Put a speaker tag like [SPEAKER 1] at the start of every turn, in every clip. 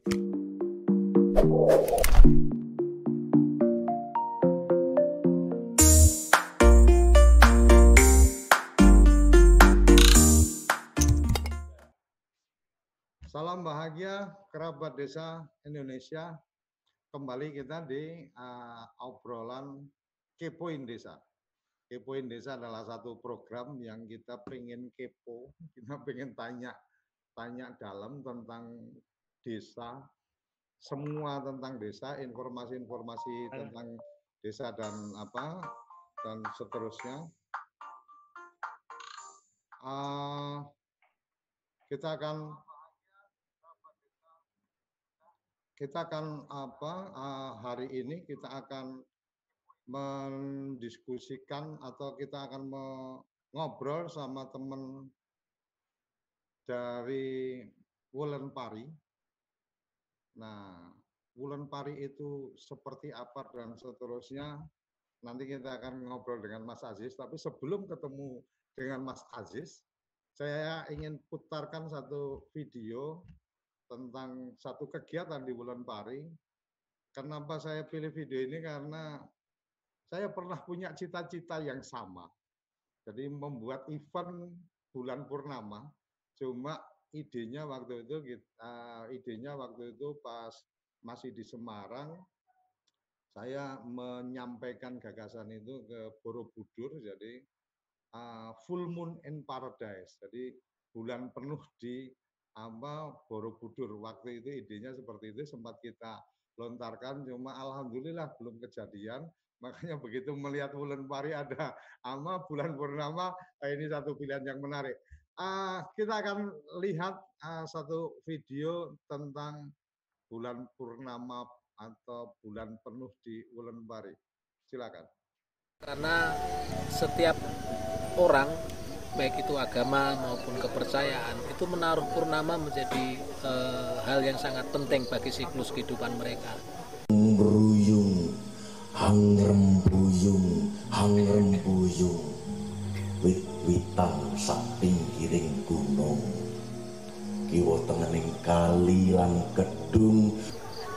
[SPEAKER 1] Salam bahagia kerabat desa Indonesia. Kembali kita di uh, obrolan Kepoin Desa. Kepoin Desa adalah satu program yang kita pengen kepo, kita pengen tanya tanya dalam tentang desa, semua tentang desa, informasi-informasi tentang desa dan apa dan seterusnya. Uh, kita akan kita akan apa uh, hari ini kita akan mendiskusikan atau kita akan ngobrol sama teman dari Wulan Pari. Nah, Wulan Pari itu seperti apa dan seterusnya nanti kita akan ngobrol dengan Mas Aziz. Tapi sebelum ketemu dengan Mas Aziz, saya ingin putarkan satu video tentang satu kegiatan di bulan Pari. Kenapa saya pilih video ini? Karena saya pernah punya cita-cita yang sama. Jadi membuat event bulan purnama. Cuma idenya waktu itu kita idenya waktu itu pas masih di Semarang saya menyampaikan gagasan itu ke Borobudur jadi uh, full moon in paradise. Jadi bulan penuh di apa Borobudur. Waktu itu idenya seperti itu sempat kita lontarkan cuma alhamdulillah belum kejadian. Makanya begitu melihat bulan pari ada ama bulan purnama eh, ini satu pilihan yang menarik. Uh, kita akan lihat uh, satu video tentang bulan purnama atau bulan penuh di bulan pari. Silakan.
[SPEAKER 2] Karena setiap orang baik itu agama maupun kepercayaan itu menaruh purnama menjadi e, hal yang sangat penting bagi siklus kehidupan mereka.
[SPEAKER 3] Meruyung, hang rembuyung, hang rembuyung, wit witan sak pinggiring gunung, kiwa tengening kali lan kedung.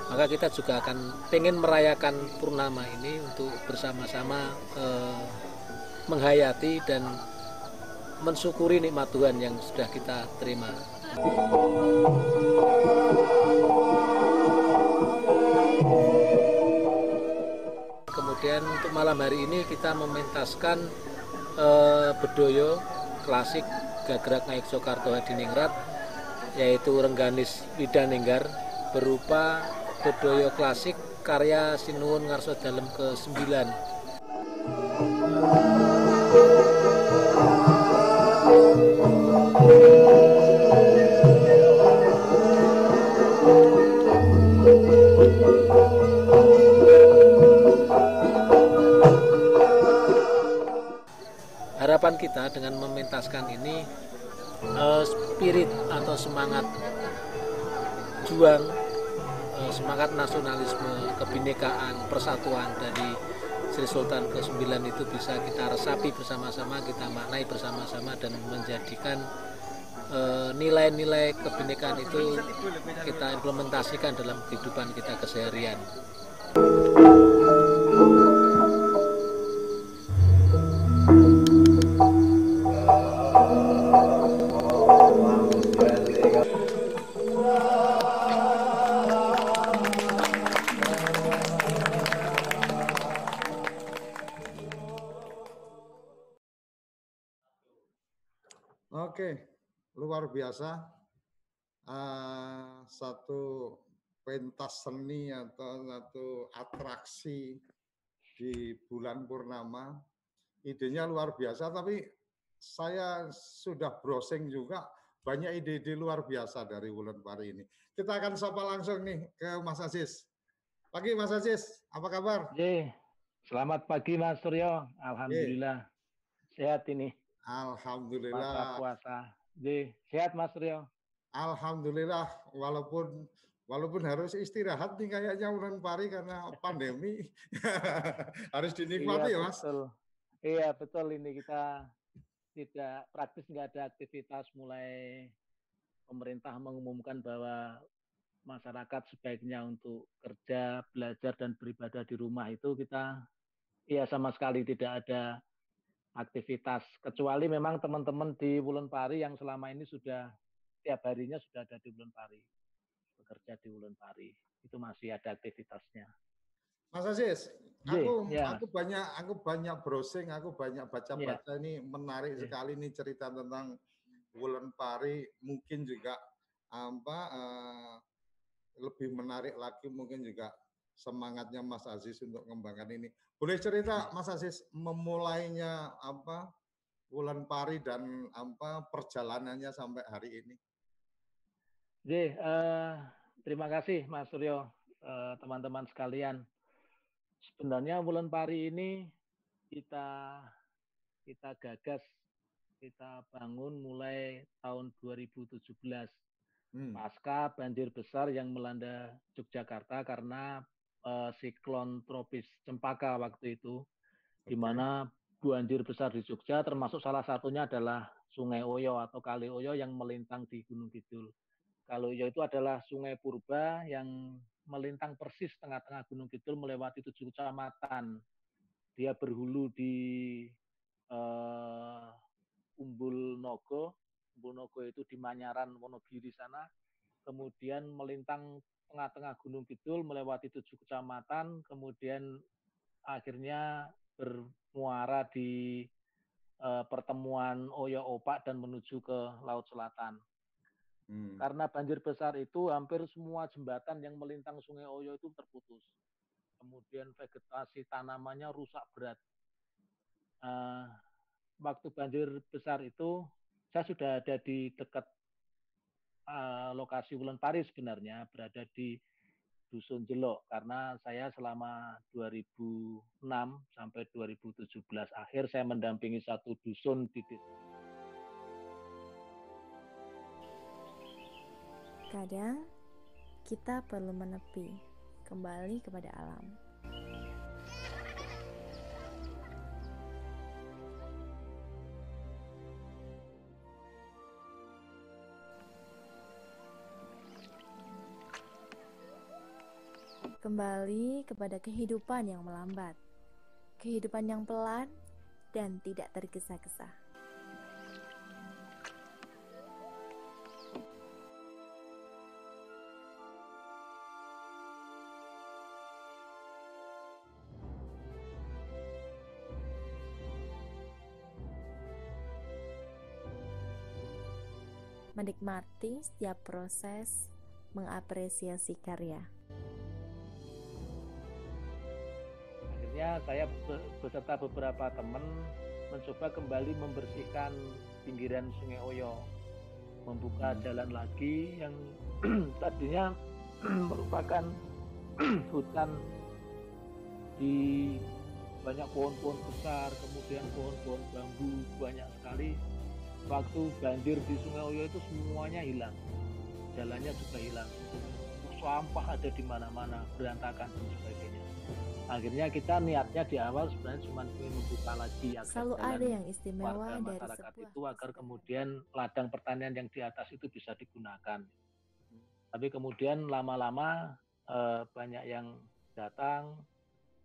[SPEAKER 2] Maka kita juga akan pengen merayakan purnama ini untuk bersama-sama e, menghayati dan mensyukuri nikmat Tuhan yang sudah kita terima. Kemudian untuk malam hari ini kita mementaskan eh, bedoyo klasik Gagrak Naik Soekarto Hadiningrat yaitu Rengganis Widaninggar berupa bedoyo klasik karya Sinuwun Ngarso Dalem ke-9. Harapan kita dengan mementaskan ini uh, spirit atau semangat juang, uh, semangat nasionalisme, kebinekaan, persatuan dari Sri Sultan ke-9 itu bisa kita resapi bersama-sama, kita maknai bersama-sama dan menjadikan nilai-nilai kebinekaan itu kita implementasikan dalam kehidupan kita keseharian.
[SPEAKER 1] Biasa uh, satu pentas seni atau satu atraksi di bulan purnama. Idenya luar biasa, tapi saya sudah browsing juga banyak ide-ide luar biasa dari bulan pari ini. Kita akan sapa langsung nih ke Mas Aziz. Pagi Mas Aziz, apa kabar?
[SPEAKER 4] Ye, selamat pagi Mas Suryo. Alhamdulillah Ye. sehat ini.
[SPEAKER 1] Alhamdulillah.
[SPEAKER 4] Masa puasa. Di sehat Mas Rio.
[SPEAKER 1] Alhamdulillah walaupun walaupun harus istirahat nih kayaknya bulan pari karena pandemi harus dinikmati
[SPEAKER 4] iya,
[SPEAKER 1] ya Mas.
[SPEAKER 4] Betul. Iya betul ini kita tidak praktis nggak ada aktivitas mulai pemerintah mengumumkan bahwa
[SPEAKER 2] masyarakat sebaiknya untuk kerja, belajar dan beribadah di rumah itu kita ya sama sekali tidak ada aktivitas kecuali memang teman-teman di Wulan Pari yang selama ini sudah tiap harinya sudah ada di Wulan Pari bekerja di Wulan Pari itu masih ada aktivitasnya.
[SPEAKER 1] Mas Aziz, aku ya. aku banyak aku banyak browsing, aku banyak baca-baca ya. ini menarik ya. sekali nih cerita tentang Wulan Pari mungkin juga apa uh, lebih menarik lagi mungkin juga semangatnya Mas Aziz untuk mengembangkan ini. Boleh cerita Mas Aziz memulainya apa Wulan Pari dan apa perjalanannya sampai hari ini?
[SPEAKER 2] Oke, uh, terima kasih Mas Suryo, uh, teman-teman sekalian. Sebenarnya Wulan Pari ini kita kita gagas, kita bangun mulai tahun 2017 hmm. pasca banjir besar yang melanda Yogyakarta karena uh, siklon tropis Cempaka waktu itu, okay. di mana banjir besar di Jogja, termasuk salah satunya adalah Sungai Oyo atau Kali Oyo yang melintang di Gunung Kidul. Kali Oyo itu adalah sungai purba yang melintang persis tengah-tengah Gunung Kidul melewati tujuh kecamatan. Dia berhulu di uh, Umbul Nogo, Bonogo itu di Manyaran Wonogiri sana, kemudian melintang tengah-tengah Gunung Kidul melewati tujuh kecamatan, kemudian akhirnya bermuara di uh, pertemuan Oyo Opak dan menuju ke Laut Selatan. Hmm. Karena banjir besar itu hampir semua jembatan yang melintang Sungai Oyo itu terputus. Kemudian vegetasi tanamannya rusak berat. Uh, waktu banjir besar itu saya sudah ada di dekat uh, lokasi Wulan Pari sebenarnya, berada di Dusun Jelok karena saya selama 2006 sampai 2017 akhir saya mendampingi satu dusun di.
[SPEAKER 5] Kadang kita perlu menepi kembali kepada alam. Kembali kepada kehidupan yang melambat, kehidupan yang pelan dan tidak tergesa-gesa. Menikmati setiap proses, mengapresiasi karya.
[SPEAKER 2] Akhirnya saya beserta beberapa teman mencoba kembali membersihkan pinggiran Sungai Oyo, membuka jalan lagi yang tadinya merupakan hutan di banyak pohon-pohon besar, kemudian pohon-pohon bambu banyak sekali. Waktu banjir di Sungai Oyo itu semuanya hilang, jalannya juga hilang. Sampah ada di mana-mana, berantakan dan sebagainya akhirnya kita niatnya di awal sebenarnya cuma ingin membuka lagi
[SPEAKER 5] agar selalu ada yang istimewa dari
[SPEAKER 2] masyarakat itu agar kemudian ladang pertanian yang di atas itu bisa digunakan. Tapi kemudian lama-lama eh, banyak yang datang,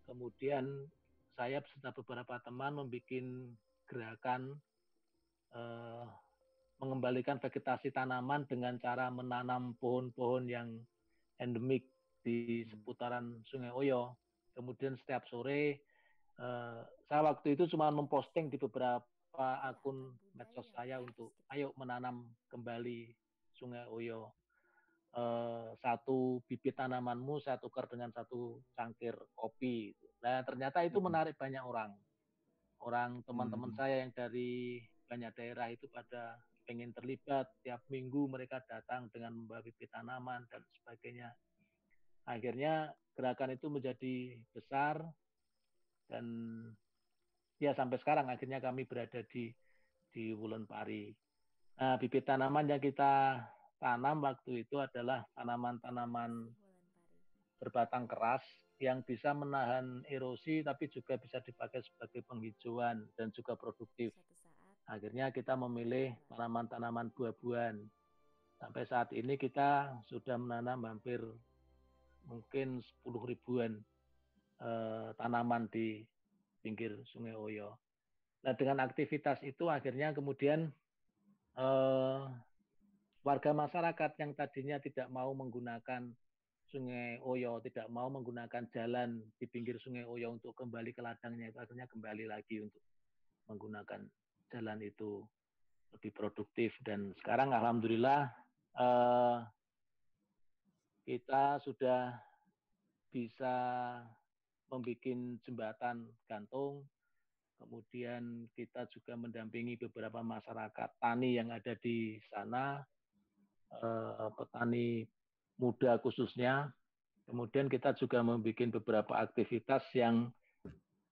[SPEAKER 2] kemudian saya beserta beberapa teman membuat gerakan eh, mengembalikan vegetasi tanaman dengan cara menanam pohon-pohon yang endemik di seputaran Sungai Oyo Kemudian setiap sore uh, saya waktu itu cuma memposting di beberapa akun medsos saya untuk ayo menanam kembali Sungai Oyo. Uh, satu bibit tanamanmu saya tukar dengan satu cangkir kopi. Nah ternyata itu menarik banyak orang. Orang teman-teman hmm. saya yang dari banyak daerah itu pada pengen terlibat. Tiap minggu mereka datang dengan membawa bibit tanaman dan sebagainya. Akhirnya gerakan itu menjadi besar dan ya sampai sekarang akhirnya kami berada di di Wulan Pari. Nah, bibit tanaman yang kita tanam waktu itu adalah tanaman-tanaman berbatang keras yang bisa menahan erosi tapi juga bisa dipakai sebagai penghijauan dan juga produktif. Akhirnya kita memilih tanaman-tanaman buah-buahan Sampai saat ini kita sudah menanam hampir mungkin 10 ribuan eh, tanaman di pinggir Sungai Oyo. Nah, dengan aktivitas itu akhirnya kemudian eh, warga masyarakat yang tadinya tidak mau menggunakan Sungai Oyo, tidak mau menggunakan jalan di pinggir Sungai Oyo untuk kembali ke ladangnya itu akhirnya kembali lagi untuk menggunakan jalan itu lebih produktif dan sekarang alhamdulillah eh, kita sudah bisa membuat jembatan gantung kemudian kita juga mendampingi beberapa masyarakat tani yang ada di sana eh, petani muda khususnya. Kemudian kita juga membuat beberapa aktivitas yang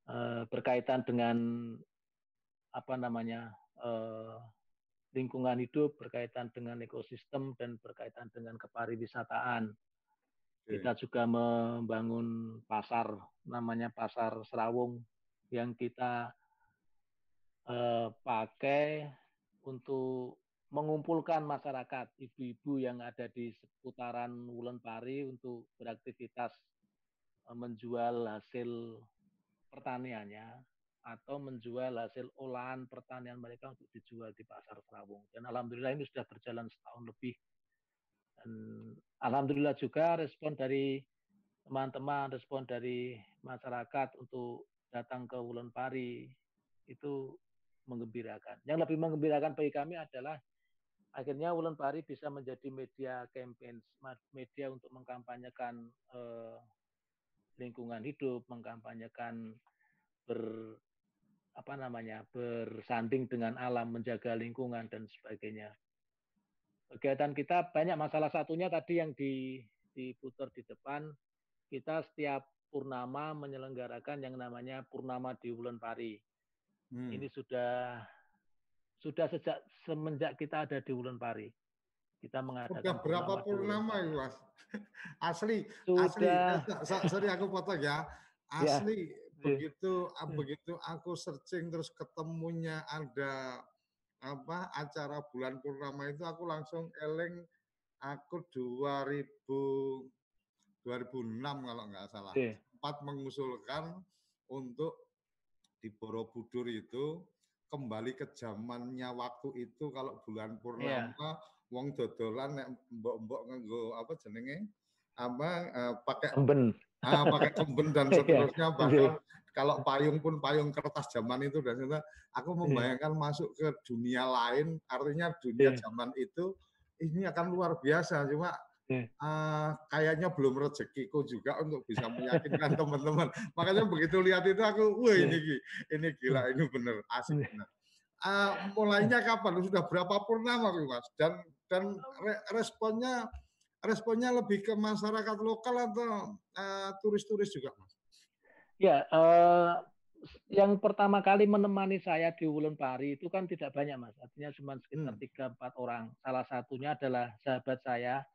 [SPEAKER 2] uh, berkaitan dengan apa namanya uh, lingkungan hidup, berkaitan dengan ekosistem dan berkaitan dengan kepariwisataan. Kita juga membangun pasar namanya pasar Serawung yang kita uh, pakai untuk mengumpulkan masyarakat, ibu-ibu yang ada di seputaran Wulan Pari untuk beraktivitas eh, menjual hasil pertaniannya atau menjual hasil olahan pertanian mereka untuk dijual di pasar Serawung. Dan alhamdulillah ini sudah berjalan setahun lebih. Dan alhamdulillah juga respon dari teman-teman, respon dari masyarakat untuk datang ke Wulan Pari itu mengembirakan. Yang lebih mengembirakan bagi kami adalah akhirnya Wulan Pari bisa menjadi media campaign, media untuk mengkampanyekan eh, lingkungan hidup, mengkampanyekan ber apa namanya bersanding dengan alam, menjaga lingkungan dan sebagainya. Kegiatan kita banyak masalah satunya tadi yang di diputar di depan kita setiap purnama menyelenggarakan yang namanya purnama di Wulan Pari. Hmm. Ini sudah sudah sejak semenjak kita ada di Wulan Pari. Kita mengadakan
[SPEAKER 1] Sudah berapa purnama itu, Mas? Asli, sudah. asli. Sorry aku potong ya. ya. Asli ya. Begitu ya. begitu aku searching terus ketemunya ada apa acara bulan purnama itu aku langsung eling aku 2000 2006 kalau nggak salah. Ya. Empat mengusulkan untuk di Borobudur itu kembali ke zamannya waktu itu kalau bulan purnama yeah. wong dodolan nek mbok-mbok nganggo apa jenenge apa uh, pakai
[SPEAKER 2] kemben
[SPEAKER 1] ah, pakai kemben dan iya. seterusnya bahkan kalau payung pun payung kertas zaman itu dan itu aku iya. membayangkan masuk ke dunia lain artinya dunia zaman itu ini akan luar biasa cuma Uh, kayaknya belum rezekiku juga untuk bisa meyakinkan teman-teman. Makanya begitu lihat itu aku, wah ini ini gila, ini bener asik bener. Uh, mulainya kapan? Sudah berapa purnama, Mas? Dan dan responnya responnya lebih ke masyarakat lokal atau uh, turis-turis juga, Mas?
[SPEAKER 2] Ya, uh, yang pertama kali menemani saya di Wulan Pari itu kan tidak banyak, Mas. Artinya cuma sekitar hmm. tiga empat orang. Salah satunya adalah sahabat saya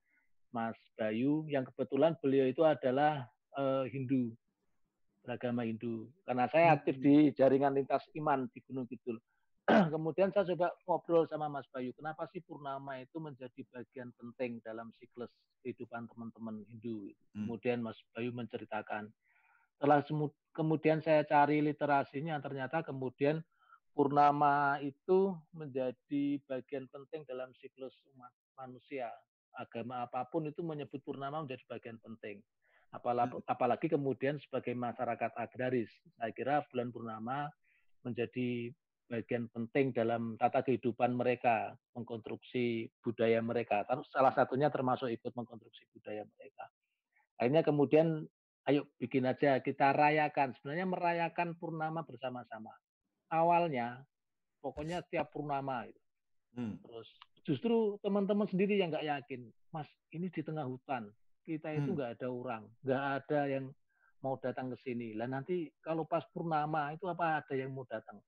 [SPEAKER 2] Mas Bayu yang kebetulan beliau itu adalah uh, Hindu beragama Hindu karena saya aktif di hmm. jaringan lintas iman di Gunung Kidul. Kemudian saya coba ngobrol sama Mas Bayu, kenapa sih purnama itu menjadi bagian penting dalam siklus kehidupan teman-teman Hindu? Hmm. Kemudian Mas Bayu menceritakan. Setelah kemudian saya cari literasinya, ternyata kemudian purnama itu menjadi bagian penting dalam siklus umat manusia agama apa pun itu menyebut purnama menjadi bagian penting. Apalagi, hmm. apalagi kemudian sebagai masyarakat agraris, saya kira bulan purnama menjadi bagian penting dalam tata kehidupan mereka, mengkonstruksi budaya mereka. Salah satunya termasuk ikut mengkonstruksi budaya mereka. Akhirnya kemudian, ayo bikin aja, kita rayakan. Sebenarnya merayakan purnama bersama-sama. Awalnya, pokoknya setiap purnama. Gitu. Hmm. Terus justru teman-teman sendiri yang nggak yakin, Mas, ini di tengah hutan, kita itu hmm. nggak hmm. ada orang, nggak ada yang mau datang ke sini. Lah nanti kalau pas purnama itu apa ada yang mau datang?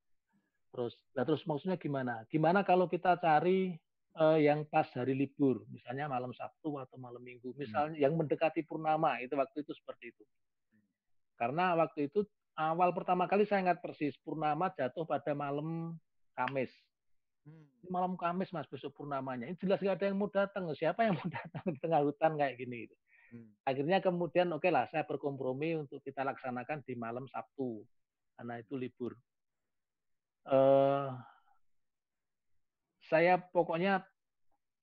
[SPEAKER 2] Terus, lah terus maksudnya gimana? Gimana kalau kita cari uh, yang pas hari libur, misalnya malam Sabtu atau malam Minggu, hmm. misalnya hmm. yang mendekati purnama itu waktu itu seperti itu. Karena waktu itu awal pertama kali saya ingat persis purnama jatuh pada malam Kamis Ini malam Kamis mas besok purnamanya. Ini jelas gak ada yang mau datang. Siapa yang mau datang di tengah hutan kayak gini? Gitu. Hmm. Akhirnya kemudian oke okay lah saya berkompromi untuk kita laksanakan di malam Sabtu karena itu libur. Uh, saya pokoknya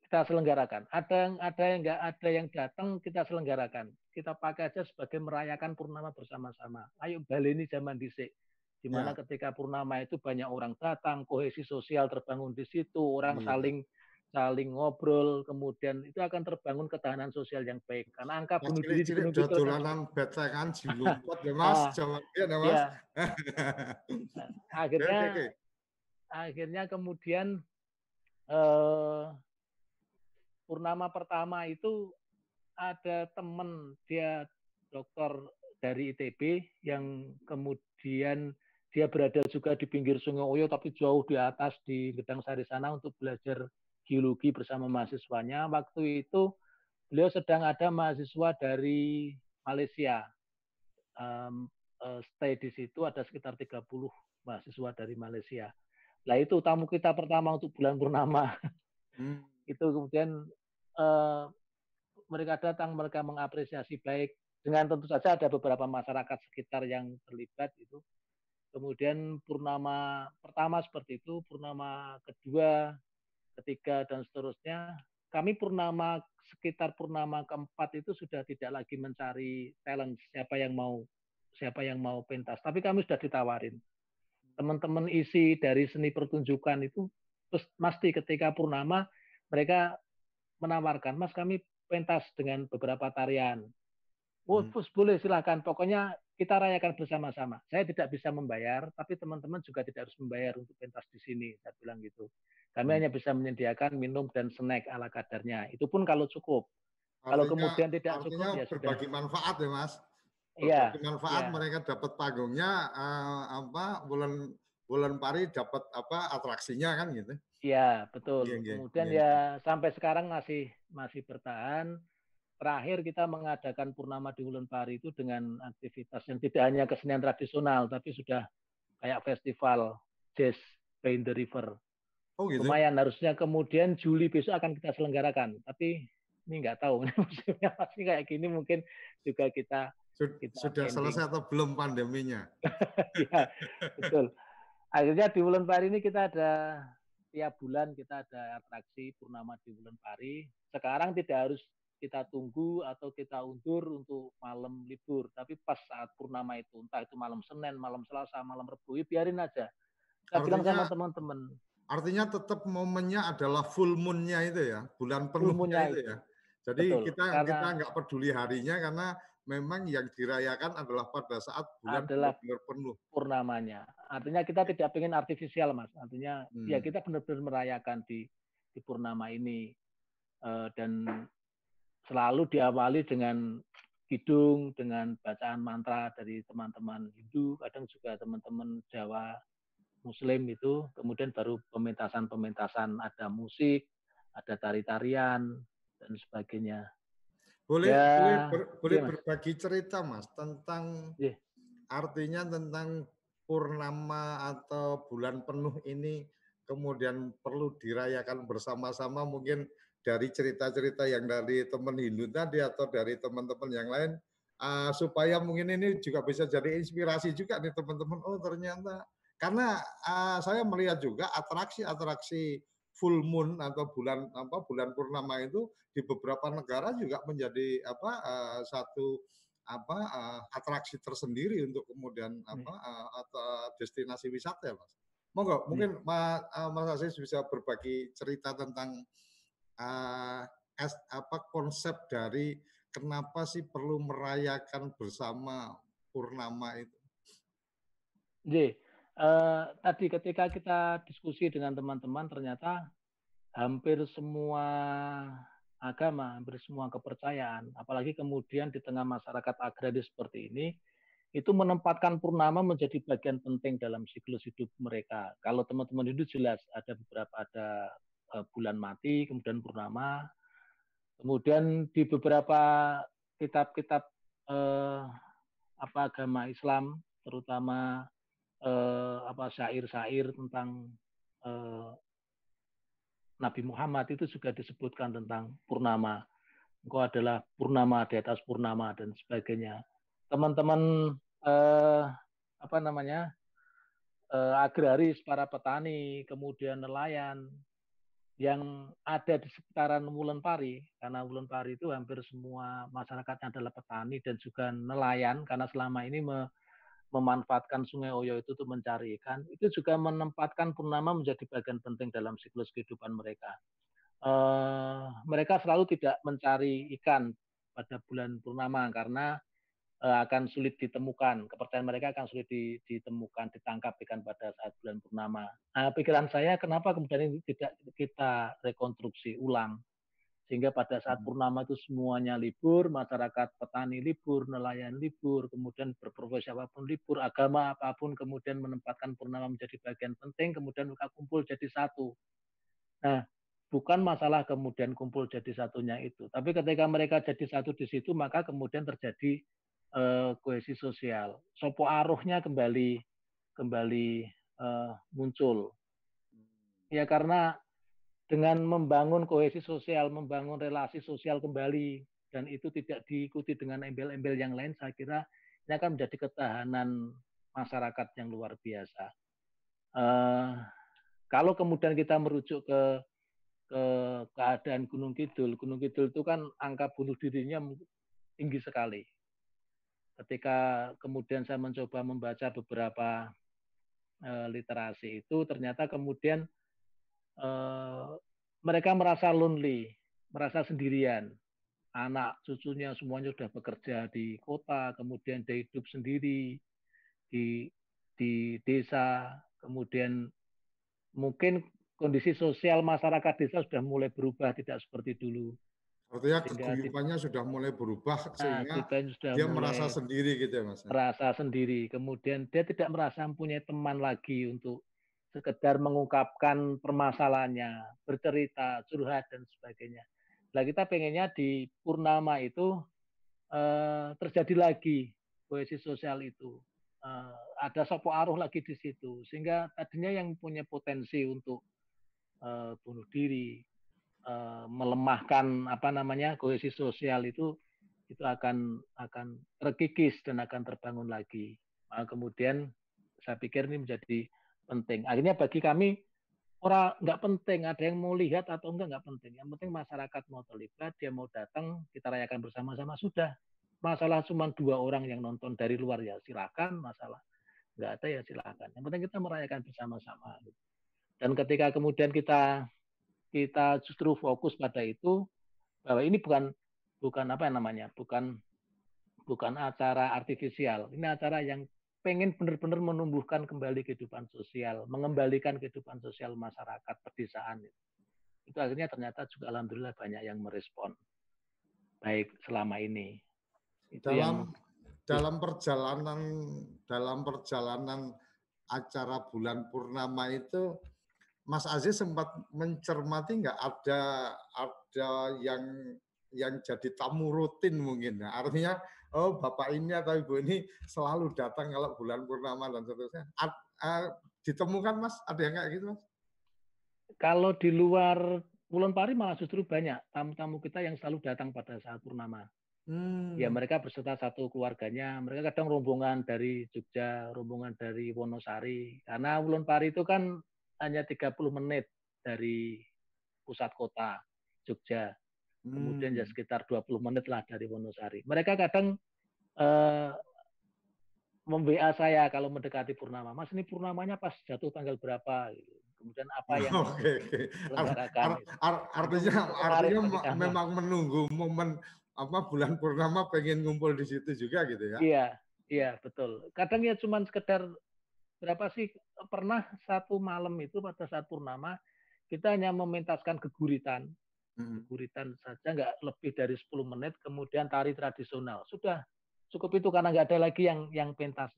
[SPEAKER 2] kita selenggarakan. Ada yang ada yang nggak ada yang datang kita selenggarakan. Kita pakai aja sebagai merayakan purnama bersama-sama. Ayo baleni zaman disik di mana ya. ketika purnama itu banyak orang datang, kohesi sosial terbangun di situ, orang ya. saling saling ngobrol, kemudian itu akan terbangun ketahanan sosial yang baik. Karena angka bunuh diri di Gunung Kidul
[SPEAKER 1] dolanan betekan jilumpet ya Mas, ah, ya Mas. Ya.
[SPEAKER 2] akhirnya okay, okay. akhirnya kemudian eh, purnama pertama itu ada teman dia dokter dari ITB yang kemudian dia berada juga di pinggir Sungai Oyo tapi jauh di atas di Gedang Sari sana untuk belajar geologi bersama mahasiswanya. Waktu itu beliau sedang ada mahasiswa dari Malaysia. Um, uh, stay di situ ada sekitar 30 mahasiswa dari Malaysia. Nah itu tamu kita pertama untuk bulan purnama. Hmm. itu kemudian uh, mereka datang, mereka mengapresiasi baik dengan tentu saja ada beberapa masyarakat sekitar yang terlibat itu kemudian purnama pertama seperti itu, purnama kedua, ketiga dan seterusnya. Kami purnama sekitar purnama keempat itu sudah tidak lagi mencari talent siapa yang mau siapa yang mau pentas, tapi kami sudah ditawarin. Teman-teman isi dari seni pertunjukan itu terus pasti ketika purnama mereka menawarkan, Mas kami pentas dengan beberapa tarian. Oh, hmm. boleh silakan. Pokoknya kita rayakan bersama-sama. Saya tidak bisa membayar, tapi teman-teman juga tidak harus membayar untuk pentas di sini. Saya bilang gitu. Kami hmm. hanya bisa menyediakan minum dan snack ala kadarnya. Itu pun kalau cukup. Artinya, kalau kemudian tidak cukup
[SPEAKER 1] ya berbagi sudah. manfaat ya mas. Iya. Berbagi manfaat ya. mereka dapat panggungnya uh, apa bulan bulan pari dapat apa atraksinya kan gitu.
[SPEAKER 2] Iya betul. Iya, iya, kemudian iya. ya sampai sekarang masih masih bertahan terakhir kita mengadakan purnama di Wulan Pari itu dengan aktivitas yang tidak hanya kesenian tradisional, tapi sudah kayak festival jazz by the river. Oh, gitu. Lumayan harusnya kemudian Juli besok akan kita selenggarakan, tapi ini nggak tahu musimnya pasti kayak gini mungkin juga kita,
[SPEAKER 1] kita sudah ending. selesai atau belum pandeminya.
[SPEAKER 2] ya, betul. Akhirnya di Wulan Pari ini kita ada tiap bulan kita ada atraksi purnama di Wulan Pari. Sekarang tidak harus kita tunggu atau kita undur untuk malam libur. Tapi pas saat purnama itu, entah itu malam Senin, malam Selasa, malam Rebu, ya biarin aja. Kita bilang sama teman-teman.
[SPEAKER 1] Artinya tetap momennya adalah full moon-nya itu ya, bulan penuhnya itu ya. Jadi Betul, kita karena, kita nggak peduli harinya karena memang yang dirayakan adalah pada saat bulan
[SPEAKER 2] adalah benar penuh. Purnamanya. Artinya kita tidak ingin artifisial mas. Artinya ya hmm. ya kita benar-benar merayakan di di purnama ini uh, dan selalu diawali dengan kidung, dengan bacaan mantra dari teman-teman Hindu, kadang juga teman-teman Jawa Muslim itu, kemudian baru pementasan-pementasan, ada musik, ada tari-tarian, dan sebagainya.
[SPEAKER 1] Boleh, ya, boleh, ber, boleh iya, berbagi cerita, Mas, tentang iya. artinya tentang purnama atau bulan penuh ini kemudian perlu dirayakan bersama-sama mungkin dari cerita-cerita yang dari teman Hindu tadi atau dari teman-teman yang lain uh, supaya mungkin ini juga bisa jadi inspirasi juga nih teman-teman oh ternyata karena uh, saya melihat juga atraksi-atraksi full moon atau bulan apa bulan purnama itu di beberapa negara juga menjadi apa uh, satu apa uh, atraksi tersendiri untuk kemudian hmm. apa uh, atau destinasi wisata ya mas. Monggo mungkin hmm. Mas, uh, Mas Aziz bisa berbagi cerita tentang uh, as, apa konsep dari kenapa sih perlu merayakan bersama purnama itu?
[SPEAKER 2] Jadi, uh, tadi ketika kita diskusi dengan teman-teman ternyata hampir semua agama, hampir semua kepercayaan, apalagi kemudian di tengah masyarakat agraris seperti ini, itu menempatkan purnama menjadi bagian penting dalam siklus hidup mereka. Kalau teman-teman itu jelas ada beberapa ada bulan mati, kemudian purnama. Kemudian di beberapa kitab-kitab uh, apa agama Islam, terutama uh, apa syair-syair tentang uh, Nabi Muhammad itu juga disebutkan tentang purnama. Engkau adalah purnama di atas purnama dan sebagainya. Teman-teman eh, apa namanya eh, agraris, para petani, kemudian nelayan yang ada di sekitaran Wulan Pari, karena Wulan Pari itu hampir semua masyarakatnya adalah petani dan juga nelayan, karena selama ini me, memanfaatkan Sungai Oyo itu untuk mencari ikan, itu juga menempatkan purnama menjadi bagian penting dalam siklus kehidupan mereka. Uh, mereka selalu tidak mencari ikan pada bulan purnama karena akan sulit ditemukan. Kepercayaan mereka akan sulit ditemukan, ditangkap ikan pada saat bulan purnama. Nah, pikiran saya kenapa kemudian ini tidak kita rekonstruksi ulang sehingga pada saat hmm. purnama itu semuanya libur, masyarakat petani libur, nelayan libur, kemudian berprofesi apa pun libur, agama apa pun kemudian menempatkan purnama menjadi bagian penting, kemudian mereka kumpul jadi satu. Nah, bukan masalah kemudian kumpul jadi satunya itu, tapi ketika mereka jadi satu di situ, maka kemudian terjadi uh, kohesi sosial. Sopo aruhnya kembali kembali uh, muncul. Ya karena dengan membangun kohesi sosial, membangun relasi sosial kembali dan itu tidak diikuti dengan embel-embel yang lain, saya kira ini akan menjadi ketahanan masyarakat yang luar biasa. Uh, kalau kemudian kita merujuk ke ke keadaan Gunung Kidul, Gunung Kidul itu kan angka bunuh dirinya tinggi sekali ketika kemudian saya mencoba membaca beberapa uh, literasi itu ternyata kemudian uh, mereka merasa lonely, merasa sendirian. Anak cucunya semuanya sudah bekerja di kota, kemudian dia hidup sendiri di di desa, kemudian mungkin kondisi sosial masyarakat desa sudah mulai berubah tidak seperti dulu.
[SPEAKER 1] Artinya keguyupannya sudah mulai berubah nah, sehingga sudah dia merasa sendiri gitu ya Mas.
[SPEAKER 2] Merasa sendiri. Kemudian dia tidak merasa mempunyai teman lagi untuk sekedar mengungkapkan permasalahannya, bercerita, curhat dan sebagainya. Nah kita pengennya di Purnama itu eh, terjadi lagi koalisi sosial itu. Eh, ada sopo aruh lagi di situ. Sehingga tadinya yang punya potensi untuk eh, bunuh diri, Eh, melemahkan apa namanya kohesi sosial itu itu akan akan terkikis dan akan terbangun lagi. Nah, kemudian saya pikir ini menjadi penting. Akhirnya bagi kami orang nggak penting ada yang mau lihat atau enggak nggak penting. Yang penting masyarakat mau terlibat, dia mau datang, kita rayakan bersama-sama sudah. Masalah cuma dua orang yang nonton dari luar ya silakan. Masalah nggak ada ya silakan. Yang penting kita merayakan bersama-sama. Dan ketika kemudian kita kita justru fokus pada itu bahwa ini bukan bukan apa yang namanya bukan bukan acara artifisial. Ini acara yang pengen benar-benar menumbuhkan kembali kehidupan sosial mengembalikan kehidupan sosial masyarakat pedesaan itu. Akhirnya ternyata juga alhamdulillah banyak yang merespon. Baik selama ini.
[SPEAKER 1] Itu dalam yang, dalam perjalanan dalam perjalanan acara bulan purnama itu Mas Aziz sempat mencermati nggak ada ada yang yang jadi tamu rutin mungkin ya. Artinya oh bapak ini atau ibu ini selalu datang kalau bulan purnama dan seterusnya. Ad, uh, ditemukan Mas ada yang kayak gitu Mas?
[SPEAKER 2] Kalau di luar bulan Pari malah justru banyak tamu-tamu kita yang selalu datang pada saat purnama. Hmm. Ya mereka berserta satu keluarganya. Mereka kadang rombongan dari Jogja, rombongan dari Wonosari. Karena Ulun Pari itu kan hanya 30 menit dari pusat kota Jogja. Kemudian ya hmm. sekitar 20 menit lah dari Wonosari. Mereka kadang uh, mem-WA saya kalau mendekati purnama. Mas ini purnamanya pas jatuh tanggal berapa? Gitu. Kemudian apa yang okay, okay.
[SPEAKER 1] Ar ar artinya artinya memang menunggu momen apa bulan purnama pengen ngumpul di situ juga gitu ya?
[SPEAKER 2] Iya, iya betul. Kadang ya cuma sekedar berapa sih pernah satu malam itu pada saat purnama kita hanya mementaskan geguritan hmm. geguritan saja nggak lebih dari 10 menit kemudian tari tradisional sudah cukup itu karena nggak ada lagi yang yang pentas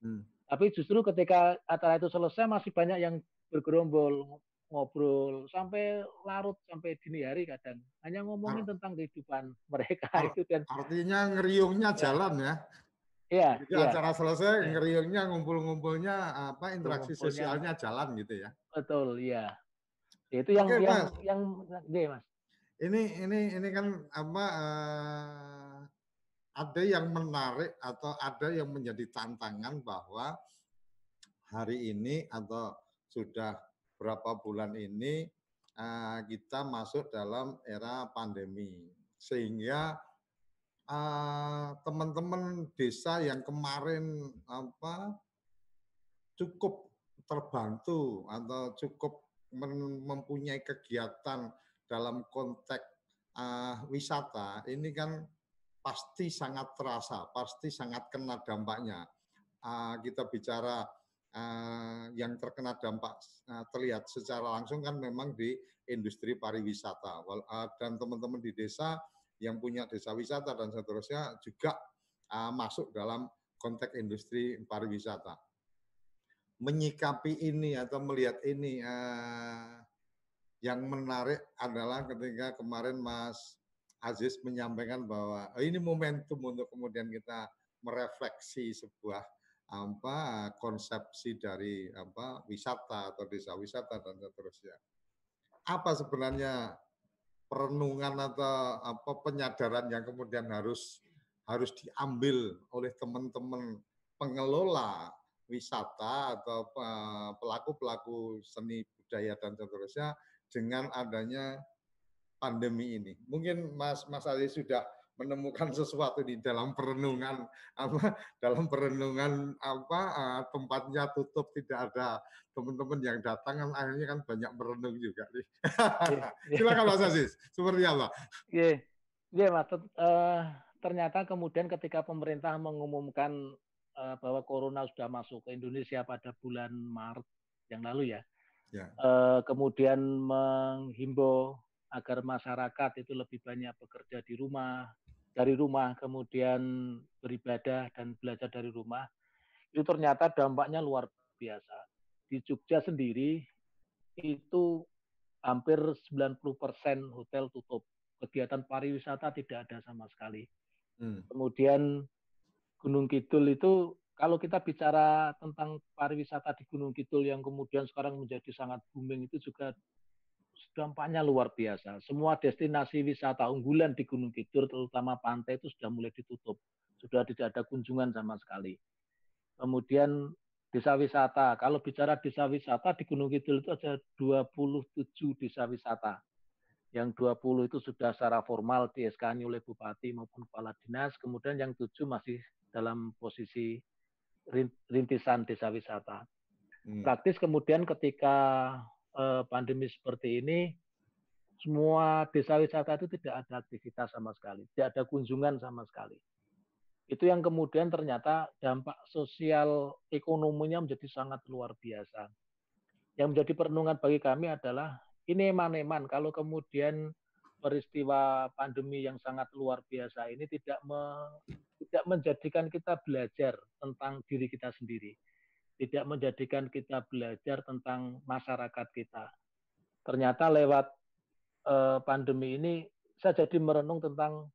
[SPEAKER 2] hmm. tapi justru ketika acara itu selesai masih banyak yang bergerombol ngobrol sampai larut sampai dini hari kadang hanya ngomongin Ar tentang kehidupan mereka
[SPEAKER 1] Ar itu dan artinya ngeriungnya ya. jalan ya Iya. Jadi ya. acara selesai ya. ngeriungnya ngumpul-ngumpulnya apa interaksi sosialnya jalan gitu ya.
[SPEAKER 2] Betul, iya. Itu yang
[SPEAKER 1] Oke,
[SPEAKER 2] yang
[SPEAKER 1] Mas.
[SPEAKER 2] yang iya, Mas.
[SPEAKER 1] Ini ini ini kan apa uh, ada yang menarik atau ada yang menjadi tantangan bahwa hari ini atau sudah berapa bulan ini uh, kita masuk dalam era pandemi sehingga teman-teman uh, desa yang kemarin apa cukup terbantu atau cukup mempunyai kegiatan dalam konteks uh, wisata ini kan pasti sangat terasa, pasti sangat kena dampaknya. Uh, kita bicara uh, yang terkena dampak uh, terlihat secara langsung kan memang di industri pariwisata dan teman-teman di desa yang punya desa wisata dan seterusnya juga uh, masuk dalam konteks industri pariwisata menyikapi ini atau melihat ini uh, yang menarik adalah ketika kemarin Mas Aziz menyampaikan bahwa oh, ini momentum untuk kemudian kita merefleksi sebuah apa konsepsi dari apa wisata atau desa wisata dan seterusnya. Apa sebenarnya perenungan atau apa penyadaran yang kemudian harus harus diambil oleh teman-teman pengelola wisata atau pelaku-pelaku seni budaya dan seterusnya dengan adanya pandemi ini. Mungkin Mas Mas Ali sudah menemukan sesuatu di dalam perenungan apa dalam perenungan apa tempatnya tutup tidak ada teman-teman yang datang kan akhirnya kan banyak merenung juga nih. Iya, iya. Silakan Mas Aziz, seperti apa?
[SPEAKER 2] Iya, iya Mas. Uh, ternyata kemudian ketika pemerintah mengumumkan uh, bahwa corona sudah masuk ke Indonesia pada bulan Maret yang lalu ya. ya. Uh, kemudian menghimbau agar masyarakat itu lebih banyak bekerja di rumah, dari rumah, kemudian beribadah dan belajar dari rumah. Itu ternyata dampaknya luar biasa. Di Jogja sendiri itu hampir 90% hotel tutup. Kegiatan pariwisata tidak ada sama sekali. Hmm. Kemudian Gunung Kidul itu kalau kita bicara tentang pariwisata di Gunung Kidul yang kemudian sekarang menjadi sangat booming itu juga dampaknya luar biasa. Semua destinasi wisata unggulan di Gunung Kidul, terutama pantai itu sudah mulai ditutup. Sudah tidak ada kunjungan sama sekali. Kemudian desa wisata. Kalau bicara desa wisata di Gunung Kidul itu ada 27 desa wisata. Yang 20 itu sudah secara formal di SK oleh bupati maupun kepala dinas. Kemudian yang 7 masih dalam posisi rintisan desa wisata. Hmm. Praktis kemudian ketika eh, pandemi seperti ini, semua desa wisata itu tidak ada aktivitas sama sekali, tidak ada kunjungan sama sekali. Itu yang kemudian ternyata dampak sosial ekonominya menjadi sangat luar biasa. Yang menjadi perenungan bagi kami adalah ini eman-eman kalau kemudian peristiwa pandemi yang sangat luar biasa ini tidak me, tidak menjadikan kita belajar tentang diri kita sendiri, tidak menjadikan kita belajar tentang masyarakat kita. Ternyata lewat eh, pandemi ini saya jadi merenung tentang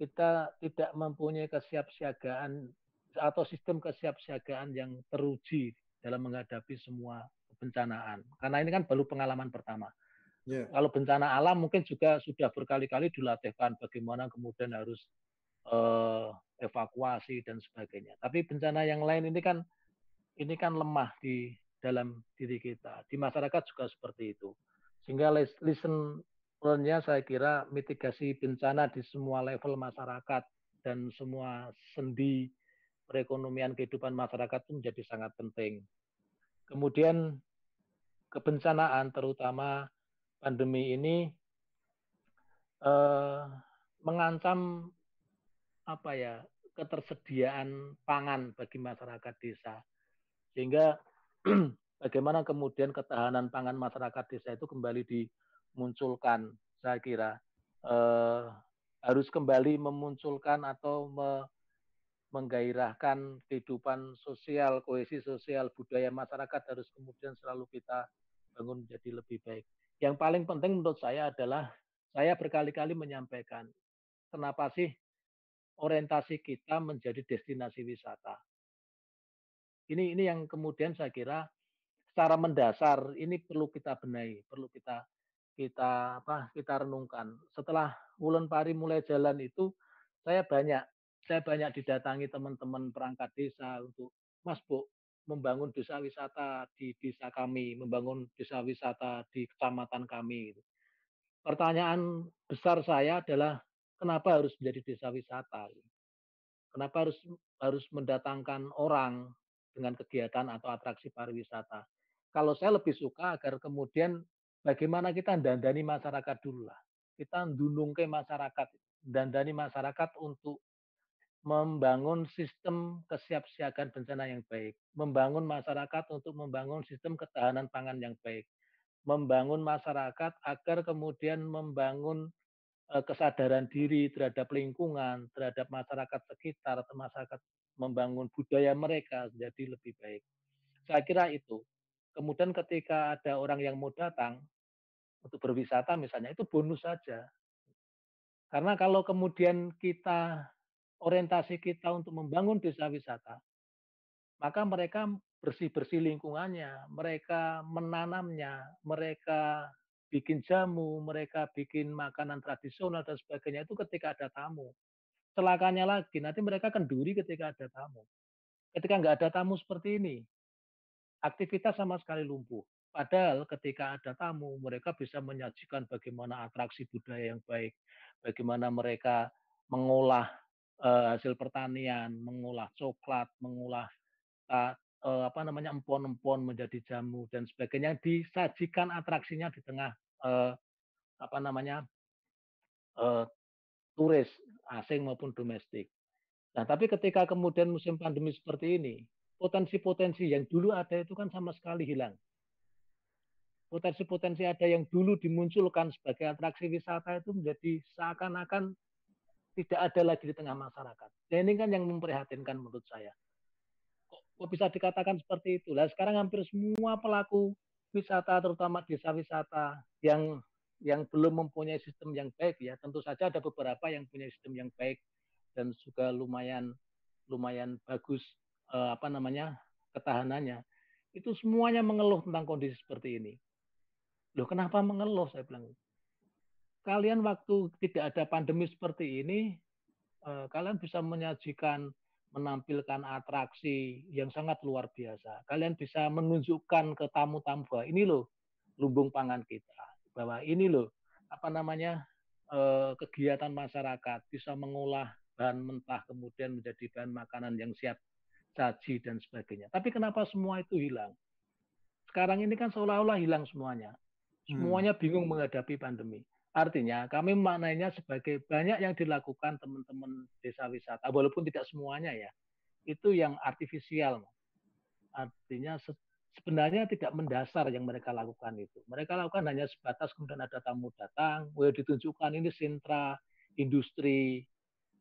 [SPEAKER 2] kita tidak mempunyai kesiapsiagaan atau sistem kesiapsiagaan yang teruji dalam menghadapi semua kebencanaan. Karena ini kan baru pengalaman pertama. Yeah. Kalau bencana alam mungkin juga sudah berkali-kali dilatihkan bagaimana kemudian harus uh, evakuasi dan sebagainya. Tapi bencana yang lain ini kan ini kan lemah di dalam diri kita. Di masyarakat juga seperti itu. Sehingga listen learn-nya saya kira mitigasi bencana di semua level masyarakat dan semua sendi perekonomian kehidupan masyarakat itu menjadi sangat penting. Kemudian kebencanaan terutama pandemi ini eh, mengancam apa ya ketersediaan pangan bagi masyarakat desa sehingga bagaimana kemudian ketahanan pangan masyarakat desa itu kembali dimunculkan saya kira eh, harus kembali memunculkan atau me, menggairahkan kehidupan sosial kohesi sosial budaya masyarakat harus kemudian selalu kita bangun menjadi lebih baik yang paling penting menurut saya adalah saya berkali-kali menyampaikan kenapa sih orientasi kita menjadi destinasi wisata. Ini ini yang kemudian saya kira secara mendasar ini perlu kita benahi, perlu kita kita apa kita renungkan. Setelah Wulan Pari mulai jalan itu, saya banyak saya banyak didatangi teman-teman perangkat desa untuk Mas Bu membangun desa wisata di desa kami, membangun desa wisata di kecamatan kami. Pertanyaan besar saya adalah kenapa harus menjadi desa wisata? Kenapa harus harus mendatangkan orang dengan kegiatan atau atraksi pariwisata? Kalau saya lebih suka agar kemudian bagaimana kita dandani masyarakat dulu lah. Kita dunung ke masyarakat, dandani masyarakat untuk membangun sistem kesiapsiagaan bencana yang baik, membangun masyarakat untuk membangun sistem ketahanan pangan yang baik, membangun masyarakat agar kemudian membangun eh, kesadaran diri terhadap lingkungan, terhadap masyarakat sekitar, masyarakat membangun budaya mereka jadi lebih baik. Saya kira itu. Kemudian ketika ada orang yang mau datang untuk berwisata misalnya itu bonus saja. Karena kalau kemudian kita orientasi kita untuk membangun desa wisata, maka mereka bersih-bersih lingkungannya, mereka menanamnya, mereka bikin jamu, mereka bikin makanan tradisional dan sebagainya itu ketika ada tamu. Celakanya lagi, nanti mereka kenduri ketika ada tamu. Ketika nggak ada tamu seperti ini, aktivitas sama sekali lumpuh. Padahal ketika ada tamu, mereka bisa menyajikan bagaimana atraksi budaya yang baik, bagaimana mereka mengolah uh, hasil pertanian, mengolah coklat, mengolah uh, uh, apa namanya empon-empon menjadi jamu dan sebagainya disajikan atraksinya di tengah apa namanya turis asing maupun domestik. Nah, tapi ketika kemudian musim pandemi seperti ini, potensi-potensi yang dulu ada itu kan sama sekali hilang. Potensi-potensi ada yang dulu dimunculkan sebagai atraksi wisata itu menjadi seakan-akan tidak ada lagi di tengah masyarakat. Dan ini kan yang memprihatinkan menurut saya. Kok, bisa dikatakan seperti itu? Lah sekarang hampir semua pelaku wisata, terutama desa wisata yang yang belum mempunyai sistem yang baik ya. Tentu saja ada beberapa yang punya sistem yang baik dan juga lumayan lumayan bagus eh, apa namanya ketahanannya. Itu semuanya mengeluh tentang kondisi seperti ini. Loh kenapa mengeluh saya bilang? kalian waktu tidak ada pandemi seperti ini, eh, kalian bisa menyajikan, menampilkan atraksi yang sangat luar biasa. Kalian bisa menunjukkan ke tamu-tamu ini loh lumbung pangan kita, bahwa ini loh apa namanya eh, kegiatan masyarakat bisa mengolah bahan mentah kemudian menjadi bahan makanan yang siap saji dan sebagainya. Tapi kenapa semua itu hilang? Sekarang ini kan seolah-olah hilang semuanya. Hmm. Semuanya bingung menghadapi pandemi. Artinya kami memaknainya sebagai banyak yang dilakukan teman-teman desa wisata, walaupun tidak semuanya ya, itu yang artifisial. Artinya sebenarnya tidak mendasar yang mereka lakukan itu. Mereka lakukan hanya sebatas kemudian ada tamu datang, boleh ditunjukkan ini sentra industri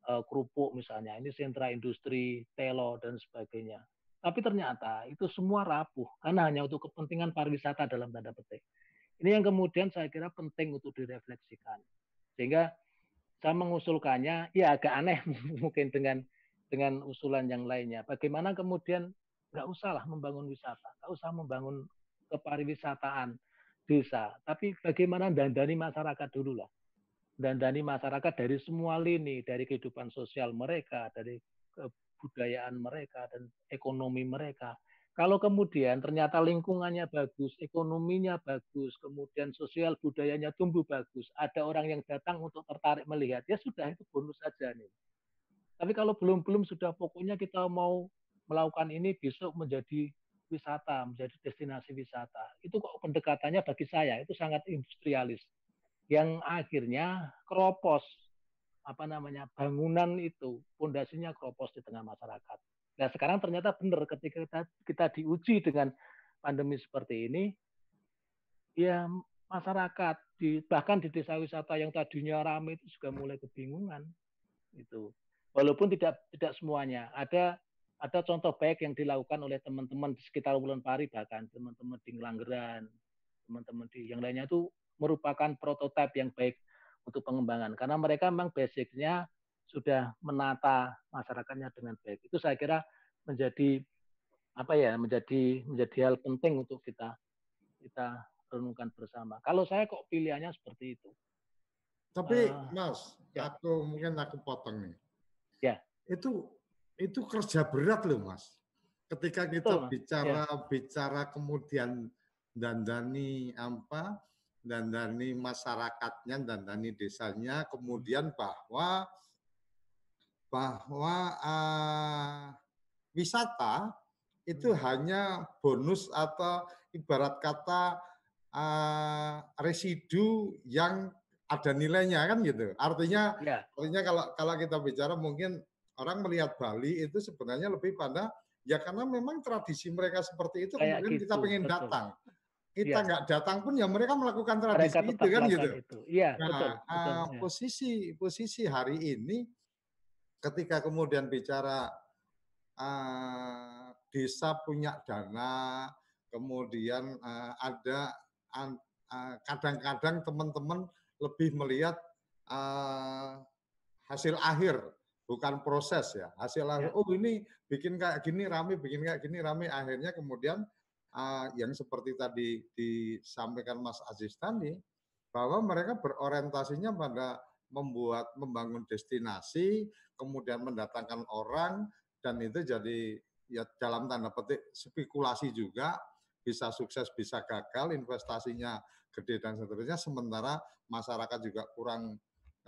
[SPEAKER 2] uh, kerupuk misalnya, ini sentra industri telo dan sebagainya. Tapi ternyata itu semua rapuh karena hanya untuk kepentingan pariwisata dalam tanda petik. Ini yang kemudian saya kira penting untuk direfleksikan. Sehingga saya mengusulkannya, ya agak aneh mungkin dengan dengan usulan yang lainnya. Bagaimana kemudian nggak usahlah membangun wisata, nggak usah membangun kepariwisataan desa, tapi bagaimana dandani masyarakat dulu lah. Dandani masyarakat dari semua lini, dari kehidupan sosial mereka, dari kebudayaan mereka, dan ekonomi mereka. Kalau kemudian ternyata lingkungannya bagus, ekonominya bagus, kemudian sosial budayanya tumbuh bagus, ada orang yang datang untuk tertarik melihat, ya sudah itu bonus saja nih. Tapi kalau belum-belum sudah pokoknya kita mau melakukan ini besok menjadi wisata, menjadi destinasi wisata. Itu kok pendekatannya bagi saya itu sangat industrialis. Yang akhirnya keropos apa namanya bangunan itu pondasinya keropos di tengah masyarakat. Nah sekarang ternyata benar ketika kita, kita diuji dengan pandemi seperti ini, ya masyarakat di bahkan di desa wisata yang tadinya ramai itu juga mulai kebingungan itu walaupun tidak tidak semuanya ada ada contoh baik yang dilakukan oleh teman-teman di sekitar Wulan Pari bahkan teman-teman di Ngelanggeran teman-teman di yang lainnya itu merupakan prototipe yang baik untuk pengembangan karena mereka memang basicnya sudah menata masyarakatnya dengan baik. Itu saya kira menjadi apa ya menjadi menjadi hal penting untuk kita kita renungkan bersama. Kalau saya kok pilihannya seperti itu.
[SPEAKER 1] Tapi uh, Mas, ya. aku mungkin aku potong nih.
[SPEAKER 2] Ya.
[SPEAKER 1] Itu itu kerja berat loh Mas. Ketika kita Betul, bicara ya. bicara kemudian dandani apa dandani masyarakatnya dandani desanya kemudian bahwa bahwa uh, wisata itu hmm. hanya bonus atau ibarat kata uh, residu yang ada nilainya kan gitu. Artinya ya. artinya kalau kalau kita bicara mungkin orang melihat Bali itu sebenarnya lebih pada ya karena memang tradisi mereka seperti itu Kayak kemudian gitu, kita pengen betul. datang. Kita iya. nggak ya. datang pun ya mereka melakukan tradisi mereka itu kan gitu.
[SPEAKER 2] Iya,
[SPEAKER 1] nah, betul, betul, uh, ya. posisi posisi hari ini ketika kemudian bicara uh, desa punya dana, kemudian uh, ada kadang-kadang uh, teman-teman lebih melihat uh, hasil akhir bukan proses ya hasil ya. oh ini bikin kayak gini rame bikin kayak gini rame akhirnya kemudian uh, yang seperti tadi disampaikan Mas Aziz tadi bahwa mereka berorientasinya pada membuat membangun destinasi kemudian mendatangkan orang dan itu jadi ya dalam tanda petik spekulasi juga bisa sukses bisa gagal investasinya gede dan seterusnya sementara masyarakat juga kurang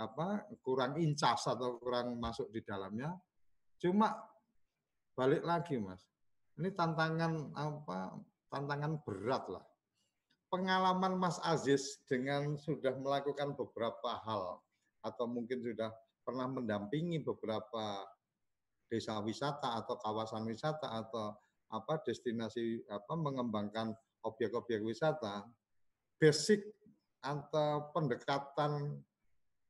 [SPEAKER 1] apa kurang incas atau kurang masuk di dalamnya. Cuma balik lagi mas, ini tantangan apa tantangan berat lah. Pengalaman Mas Aziz dengan sudah melakukan beberapa hal atau mungkin sudah pernah mendampingi beberapa desa wisata atau kawasan wisata atau apa destinasi apa mengembangkan objek-objek wisata basic atau pendekatan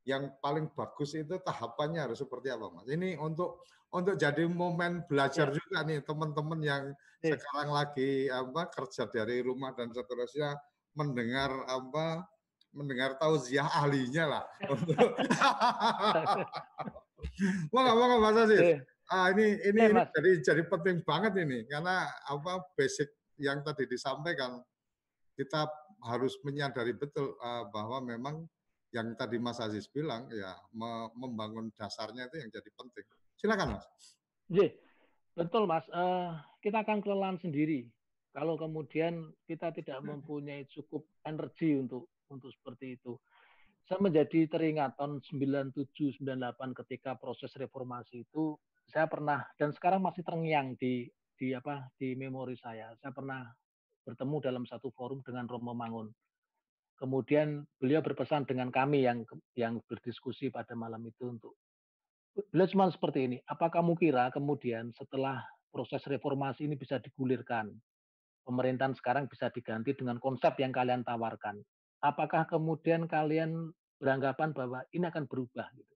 [SPEAKER 1] yang paling bagus itu tahapannya harus seperti apa mas? Ini untuk untuk jadi momen belajar ya. juga nih teman-teman yang ya. sekarang lagi apa kerja dari rumah dan seterusnya mendengar apa mendengar tausiah ahlinya lah untuk mau nggak mau mas Aziz ya. ah ini ini, ya, ini jadi jadi penting banget ini karena apa basic yang tadi disampaikan kita harus menyadari betul uh, bahwa memang yang tadi Mas Aziz bilang ya membangun dasarnya itu yang jadi penting. Silakan Mas.
[SPEAKER 2] Iya, betul Mas. Uh, kita akan kelelahan sendiri kalau kemudian kita tidak mempunyai cukup energi untuk untuk seperti itu. Saya menjadi teringat tahun 97 98 ketika proses reformasi itu saya pernah dan sekarang masih terngiang di di apa di memori saya. Saya pernah bertemu dalam satu forum dengan Romo Mangun. Kemudian beliau berpesan dengan kami yang yang berdiskusi pada malam itu untuk beliau cuma seperti ini. Apa kamu kira kemudian setelah proses reformasi ini bisa digulirkan, pemerintahan sekarang bisa diganti dengan konsep yang kalian tawarkan? Apakah kemudian kalian beranggapan bahwa ini akan berubah? Gitu?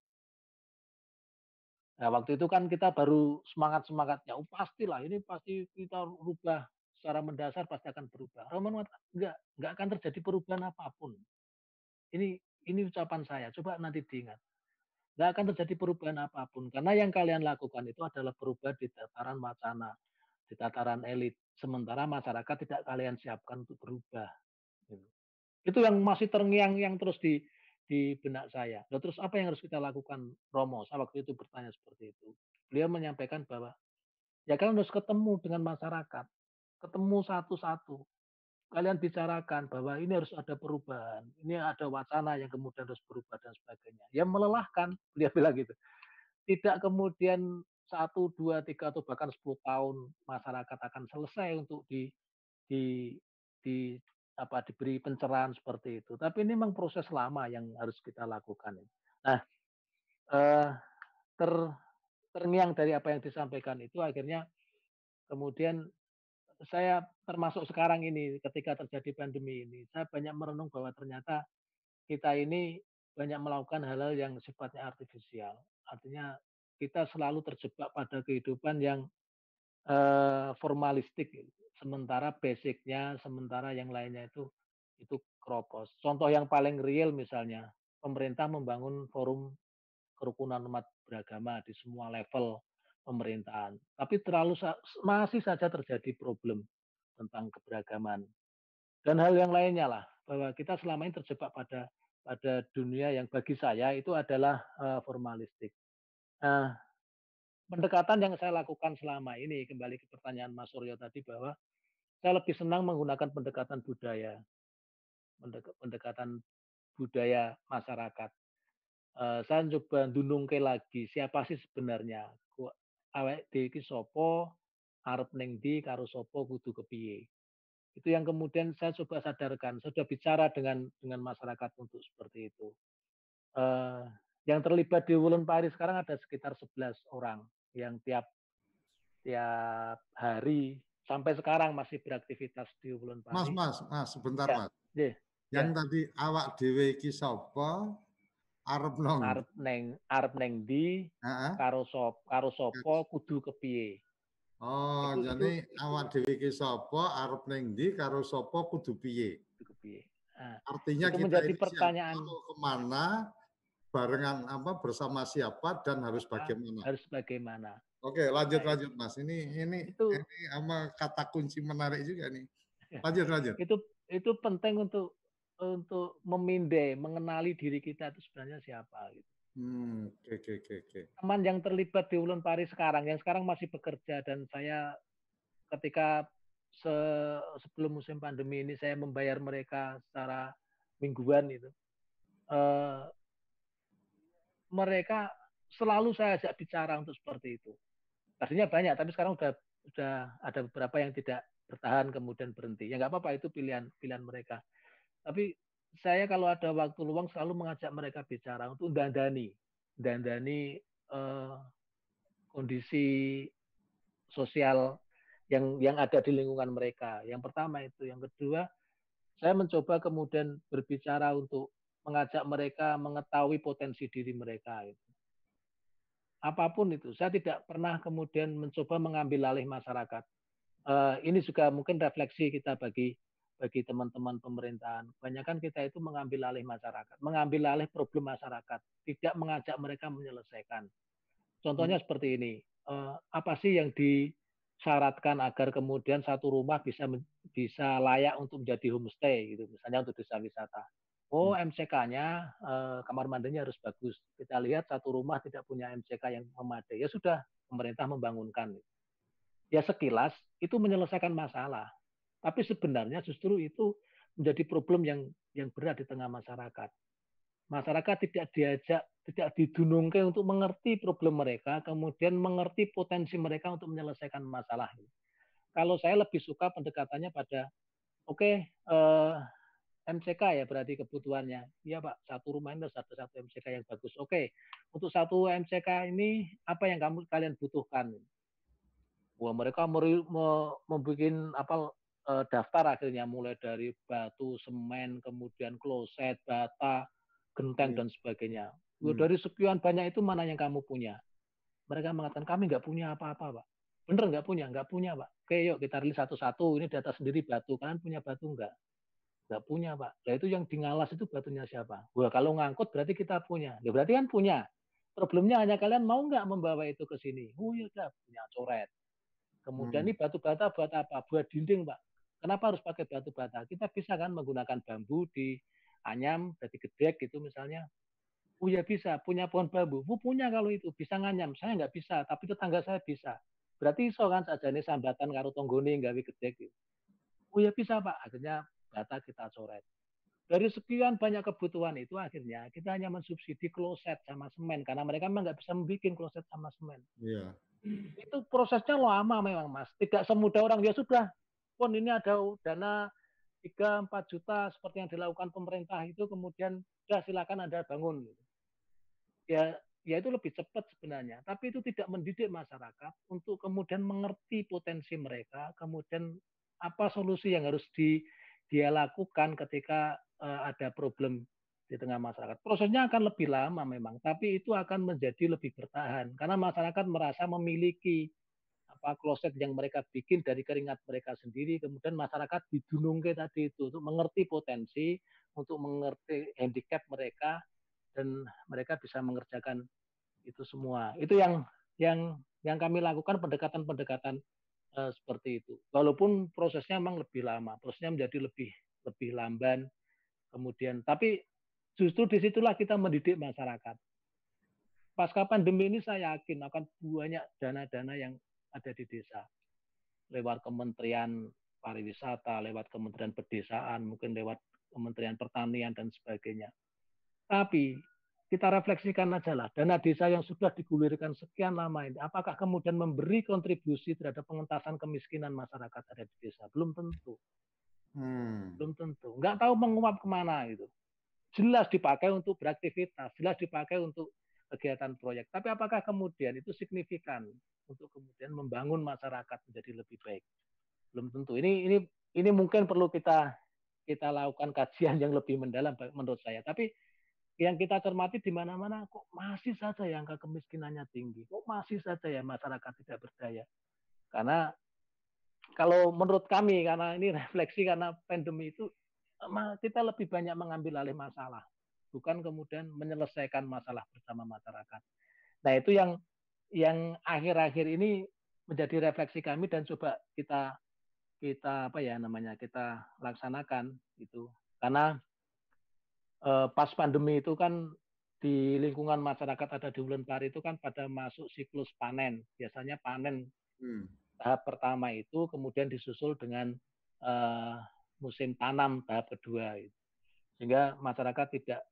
[SPEAKER 2] Nah, waktu itu kan kita baru semangat-semangatnya, oh pastilah ini pasti kita rubah secara mendasar pasti akan berubah. Roman mengatakan enggak, enggak akan terjadi perubahan apa pun. Ini ini ucapan saya. Coba nanti diingat. Enggak akan terjadi perubahan apa pun karena yang kalian lakukan itu adalah perubahan di tataran wacana, di tataran elit. Sementara masyarakat tidak kalian siapkan untuk berubah. Gitu. Itu yang masih terngiang yang terus di di benak saya. Nah, terus apa yang harus kita lakukan, Romo? Saya waktu itu bertanya seperti itu. Beliau menyampaikan bahwa ya kalian harus ketemu dengan masyarakat ketemu satu-satu. Kalian bicarakan bahwa ini harus ada perubahan, ini ada wacana yang kemudian harus berubah dan sebagainya. Ya melelahkan, beliau bilang gitu. Tidak kemudian satu, dua, tiga atau bahkan sepuluh tahun masyarakat akan selesai untuk di di di apa diberi pencerahan seperti itu. Tapi ini memang proses lama yang harus kita lakukan. Nah, eh, ter terngiang dari apa yang disampaikan itu akhirnya kemudian saya termasuk sekarang ini ketika terjadi pandemi ini, saya banyak merenung bahwa ternyata kita ini banyak melakukan hal-hal yang sifatnya artifisial. Artinya kita selalu terjebak pada kehidupan yang uh, formalistik, sementara basicnya, sementara yang lainnya itu itu kropos. Contoh yang paling real misalnya, pemerintah membangun forum kerukunan umat beragama di semua level pemerintahan. Tapi terlalu masih saja terjadi problem tentang keberagaman dan hal yang lainnya lah bahwa kita selama ini terjebak pada pada dunia yang bagi saya itu adalah uh, formalistik. Nah, pendekatan yang saya lakukan selama ini kembali ke pertanyaan Mas Suryo tadi bahwa saya lebih senang menggunakan pendekatan budaya, pendekatan budaya masyarakat. Uh, saya coba dunungke lagi siapa sih sebenarnya awek di sopo arep neng di karo sopo kudu kepiye itu yang kemudian saya coba sadarkan saya sudah bicara dengan dengan masyarakat untuk seperti itu uh, yang terlibat di Wulun Pari sekarang ada sekitar 11 orang yang tiap tiap hari sampai sekarang masih beraktivitas di Wulun Pari.
[SPEAKER 1] Mas, Mas, Mas, sebentar ya. Mas.
[SPEAKER 2] Yeah.
[SPEAKER 1] Yang ya. tadi awak dewe iki sapa? Arep nong.
[SPEAKER 2] Arep neng arep neng di -huh. karo sop karo sopo kudu kepiye.
[SPEAKER 1] Oh, jadi awak dhewe iki sapa, arep ning ndi karo sapa kudu piye? Kudu piye. Nah, Artinya itu kita menjadi ini pertanyaan siapa, ke mana barengan apa bersama siapa dan harus ah, bagaimana?
[SPEAKER 2] Harus bagaimana?
[SPEAKER 1] Oke, lanjut nah, lanjut Mas. Ini ini itu, ini sama kata kunci menarik juga nih. Lanjut lanjut.
[SPEAKER 2] Itu itu penting untuk untuk memindai, mengenali diri kita itu sebenarnya siapa gitu.
[SPEAKER 1] Hmm, oke, oke, oke, oke.
[SPEAKER 2] Teman yang terlibat di Ulun Pari sekarang, yang sekarang masih bekerja dan saya ketika se sebelum musim pandemi ini saya membayar mereka secara mingguan itu. Uh, mereka selalu saya ajak bicara untuk seperti itu. Tadinya banyak, tapi sekarang sudah sudah ada beberapa yang tidak bertahan kemudian berhenti. Ya nggak apa-apa itu pilihan pilihan mereka. Tapi saya kalau ada waktu luang selalu mengajak mereka bicara untuk dandani, dandani uh, kondisi sosial yang yang ada di lingkungan mereka. Yang pertama itu, yang kedua saya mencoba kemudian berbicara untuk mengajak mereka mengetahui potensi diri mereka itu. Apa pun itu, saya tidak pernah kemudian mencoba mengambil alih masyarakat. Uh, ini juga mungkin refleksi kita bagi bagi teman-teman pemerintahan. Kebanyakan kita itu mengambil alih masyarakat, mengambil alih problem masyarakat, tidak mengajak mereka menyelesaikan. Contohnya hmm. seperti ini, uh, apa sih yang disyaratkan agar kemudian satu rumah bisa bisa layak untuk menjadi homestay gitu, misalnya untuk desa wisata. Oh, MCK-nya uh, eh, kamar mandinya harus bagus. Kita lihat satu rumah tidak punya MCK yang memadai, ya sudah pemerintah membangunkan. Ya sekilas itu menyelesaikan masalah tapi sebenarnya justru itu menjadi problem yang yang berat di tengah masyarakat. Masyarakat tidak diajak, tidak didunungkan untuk mengerti problem mereka, kemudian mengerti potensi mereka untuk menyelesaikan masalah. Kalau saya lebih suka pendekatannya pada, oke, okay, eh, MCK ya berarti kebutuhannya. Iya Pak, satu rumah ini satu satu MCK yang bagus. Oke, okay. untuk satu MCK ini apa yang kamu kalian butuhkan? Wah mereka membuat apa uh, daftar akhirnya mulai dari batu, semen, kemudian kloset, bata, genteng hmm. dan sebagainya. Hmm. Dari sekian banyak itu mana yang kamu punya? Mereka mengatakan kami nggak punya apa-apa, pak. Bener nggak punya? Nggak punya, pak. Oke, yuk kita rilis satu-satu. Ini data sendiri batu. Kalian punya batu nggak? Nggak punya, pak. Nah itu yang di ngalas itu batunya siapa? Wah kalau ngangkut berarti kita punya. Ya berarti kan punya. Problemnya hanya kalian mau nggak membawa itu ke sini? Oh ya udah punya coret. Kemudian hmm. ini batu bata buat apa? Buat dinding, Pak. Kenapa harus pakai batu bata? Kita bisa kan menggunakan bambu di anyam, jadi gedek gitu misalnya. Oh ya bisa, punya pohon bambu. Bu punya kalau itu, bisa nganyam. Saya nggak bisa, tapi tetangga saya bisa. Berarti iso kan saja ini sambatan karo tonggone gawe gedek gitu. Oh ya bisa Pak, akhirnya bata kita coret. Dari sekian banyak kebutuhan itu akhirnya kita hanya mensubsidi kloset sama semen karena mereka memang nggak bisa membuat kloset sama semen.
[SPEAKER 1] Iya.
[SPEAKER 2] Itu prosesnya lama memang mas. Tidak semudah orang dia sudah pun ini ada dana 3-4 juta seperti yang dilakukan pemerintah itu kemudian sudah silakan Anda bangun. Ya, ya itu lebih cepat sebenarnya. Tapi itu tidak mendidik masyarakat untuk kemudian mengerti potensi mereka, kemudian apa solusi yang harus di, dia lakukan ketika uh, ada problem di tengah masyarakat. Prosesnya akan lebih lama memang, tapi itu akan menjadi lebih bertahan karena masyarakat merasa memiliki apa kloset yang mereka bikin dari keringat mereka sendiri kemudian masyarakat didunungke tadi itu untuk mengerti potensi untuk mengerti handicap mereka dan mereka bisa mengerjakan itu semua itu yang yang yang kami lakukan pendekatan-pendekatan uh, seperti itu. Walaupun prosesnya memang lebih lama, prosesnya menjadi lebih lebih lamban. Kemudian, tapi justru di situlah kita mendidik masyarakat. Pasca pandemi ini saya yakin akan banyak dana-dana yang ada di desa. Lewat Kementerian Pariwisata, lewat Kementerian Pedesaan, mungkin lewat Kementerian Pertanian dan sebagainya. Tapi kita refleksikan aja lah, dana desa yang sudah digulirkan sekian lama ini, apakah kemudian memberi kontribusi terhadap pengentasan kemiskinan masyarakat ada di desa? Belum tentu. Hmm. Belum tentu. Nggak tahu menguap ke mana itu jelas dipakai untuk beraktivitas, jelas dipakai untuk kegiatan proyek. Tapi apakah kemudian itu signifikan untuk kemudian membangun masyarakat menjadi lebih baik? Belum tentu. Ini ini ini mungkin perlu kita kita lakukan kajian yang lebih mendalam menurut saya. Tapi yang kita cermati di mana-mana kok masih saja yang angka kemiskinannya tinggi. Kok masih saja ya masyarakat tidak berdaya. Karena kalau menurut kami karena ini refleksi karena pandemi itu kita lebih banyak mengambil alih masalah, bukan kemudian menyelesaikan masalah bersama masyarakat. Nah itu yang yang akhir-akhir ini menjadi refleksi kami dan coba kita kita apa ya namanya kita laksanakan itu karena eh, pas pandemi itu kan di lingkungan masyarakat ada di bulan Pari itu kan pada masuk siklus panen biasanya panen hmm. tahap pertama itu kemudian disusul dengan eh, musim tanam tahap kedua sehingga masyarakat tidak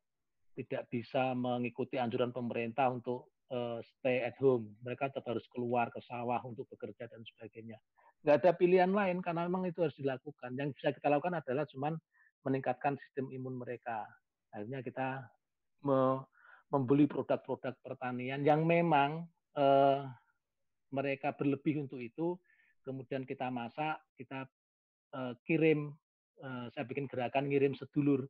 [SPEAKER 2] tidak bisa mengikuti anjuran pemerintah untuk uh, stay at home. Mereka tetap harus keluar ke sawah untuk bekerja dan sebagainya. Nggak ada pilihan lain karena memang itu harus dilakukan. Yang bisa kita lakukan adalah cuman meningkatkan sistem imun mereka. Akhirnya kita me membeli produk-produk pertanian yang memang uh, mereka berlebih untuk itu. Kemudian kita masak kita uh, kirim Eh, saya bikin gerakan ngirim sedulur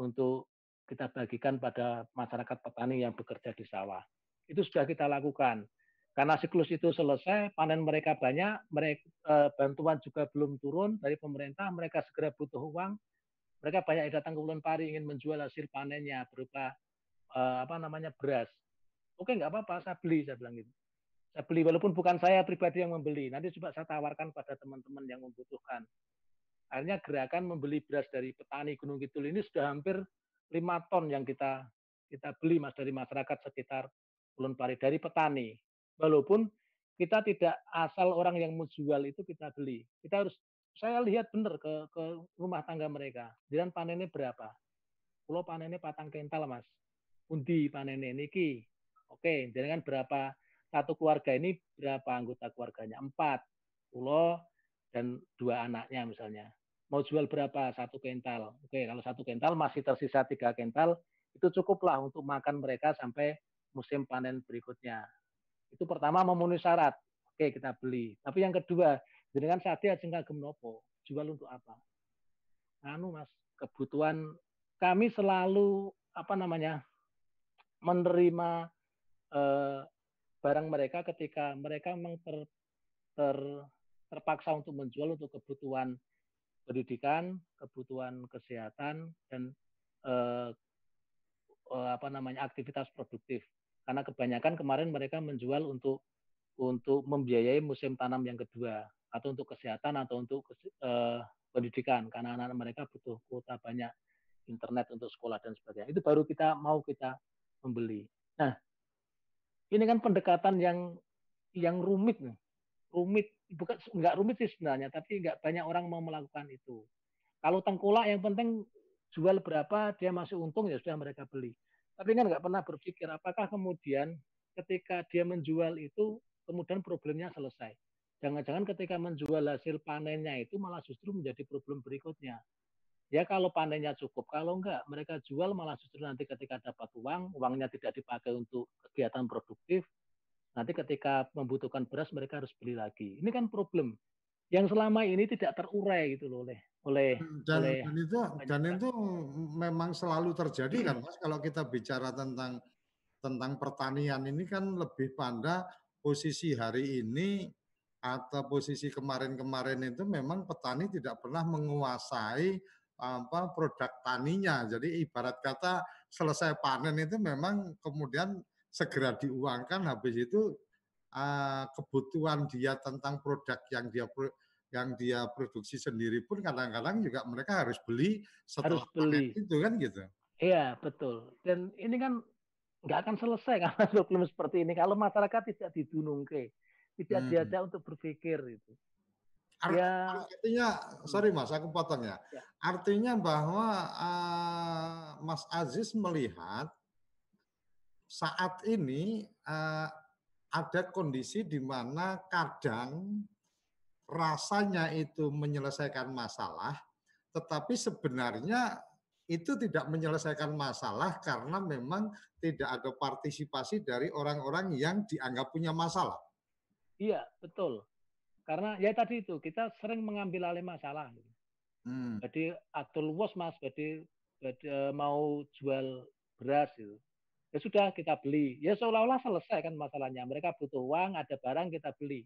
[SPEAKER 2] untuk kita bagikan pada masyarakat petani yang bekerja di sawah. Itu sudah kita lakukan. Karena siklus itu selesai, panen mereka banyak, mereka eh, bantuan juga belum turun dari pemerintah, mereka segera butuh uang. Mereka banyak yang datang ke Bulan Pari ingin menjual hasil panennya berupa eh, apa namanya beras. Oke, nggak apa-apa, saya beli, saya bilang gitu. Saya beli walaupun bukan saya pribadi yang membeli. Nanti coba saya tawarkan pada teman-teman yang membutuhkan. Akhirnya gerakan membeli beras dari petani Gunung Kidul ini sudah hampir lima ton yang kita kita beli mas dari masyarakat sekitar Ulun Pari dari petani. Walaupun kita tidak asal orang yang menjual itu kita beli. Kita harus saya lihat benar ke, ke rumah tangga mereka. Dan panennya berapa? Pulau panennya patang kental mas. Undi panennya niki. Oke, dengan berapa satu keluarga ini berapa anggota keluarganya? Empat. Pulau dan dua anaknya misalnya mau jual berapa satu kental. Oke, kalau satu kental masih tersisa tiga kental, itu cukuplah untuk makan mereka sampai musim panen berikutnya. Itu pertama memenuhi syarat. Oke, kita beli. Tapi yang kedua, dengan saatnya jengka gemnopo, jual untuk apa? Anu mas, kebutuhan kami selalu apa namanya menerima eh, barang mereka ketika mereka memang ter, ter, terpaksa untuk menjual untuk kebutuhan pendidikan, kebutuhan kesehatan dan eh, eh, apa namanya aktivitas produktif. Karena kebanyakan kemarin mereka menjual untuk untuk membiayai musim tanam yang kedua atau untuk kesehatan atau untuk eh, pendidikan karena anak-anak mereka butuh kuota banyak internet untuk sekolah dan sebagainya. Itu baru kita mau kita membeli. Nah, ini kan pendekatan yang yang rumit nih rumit bukan nggak rumit sih sebenarnya tapi nggak banyak orang mau melakukan itu. Kalau tengkulak yang penting jual berapa dia masih untung ya sudah mereka beli. Tapi kan nggak pernah berpikir apakah kemudian ketika dia menjual itu kemudian problemnya selesai? Jangan-jangan ketika menjual hasil panennya itu malah justru menjadi problem berikutnya. Ya kalau panennya cukup kalau enggak mereka jual malah justru nanti ketika dapat uang uangnya tidak dipakai untuk kegiatan produktif Nanti ketika membutuhkan beras mereka harus beli lagi. Ini kan problem yang selama ini tidak terurai gitu loh oleh oleh
[SPEAKER 1] dan, oleh dan itu dan itu memang selalu terjadi kan Mas kalau kita bicara tentang tentang pertanian ini kan lebih pada posisi hari ini atau posisi kemarin-kemarin itu memang petani tidak pernah menguasai apa produk taninya. Jadi ibarat kata selesai panen itu memang kemudian segera diuangkan habis itu uh, kebutuhan dia tentang produk yang dia yang dia produksi sendiri pun kadang-kadang juga mereka harus beli setelah
[SPEAKER 2] harus beli
[SPEAKER 1] itu kan gitu.
[SPEAKER 2] Iya betul. Dan ini kan nggak akan selesai karena problem seperti ini kalau masyarakat tidak didunungke, tidak hmm. diajak untuk berpikir itu.
[SPEAKER 1] Art, ya. Artinya, sorry Mas, aku potong ya. ya. Artinya bahwa uh, Mas Aziz melihat saat ini uh, ada kondisi di mana kadang rasanya itu menyelesaikan masalah, tetapi sebenarnya itu tidak menyelesaikan masalah karena memang tidak ada partisipasi dari orang-orang yang dianggap punya masalah.
[SPEAKER 2] Iya, betul. Karena ya tadi itu kita sering mengambil alih masalah. Hmm. Jadi atul was mas, jadi, jadi mau jual beras itu. Ya sudah kita beli. Ya seolah-olah selesai kan masalahnya. Mereka butuh uang, ada barang kita beli.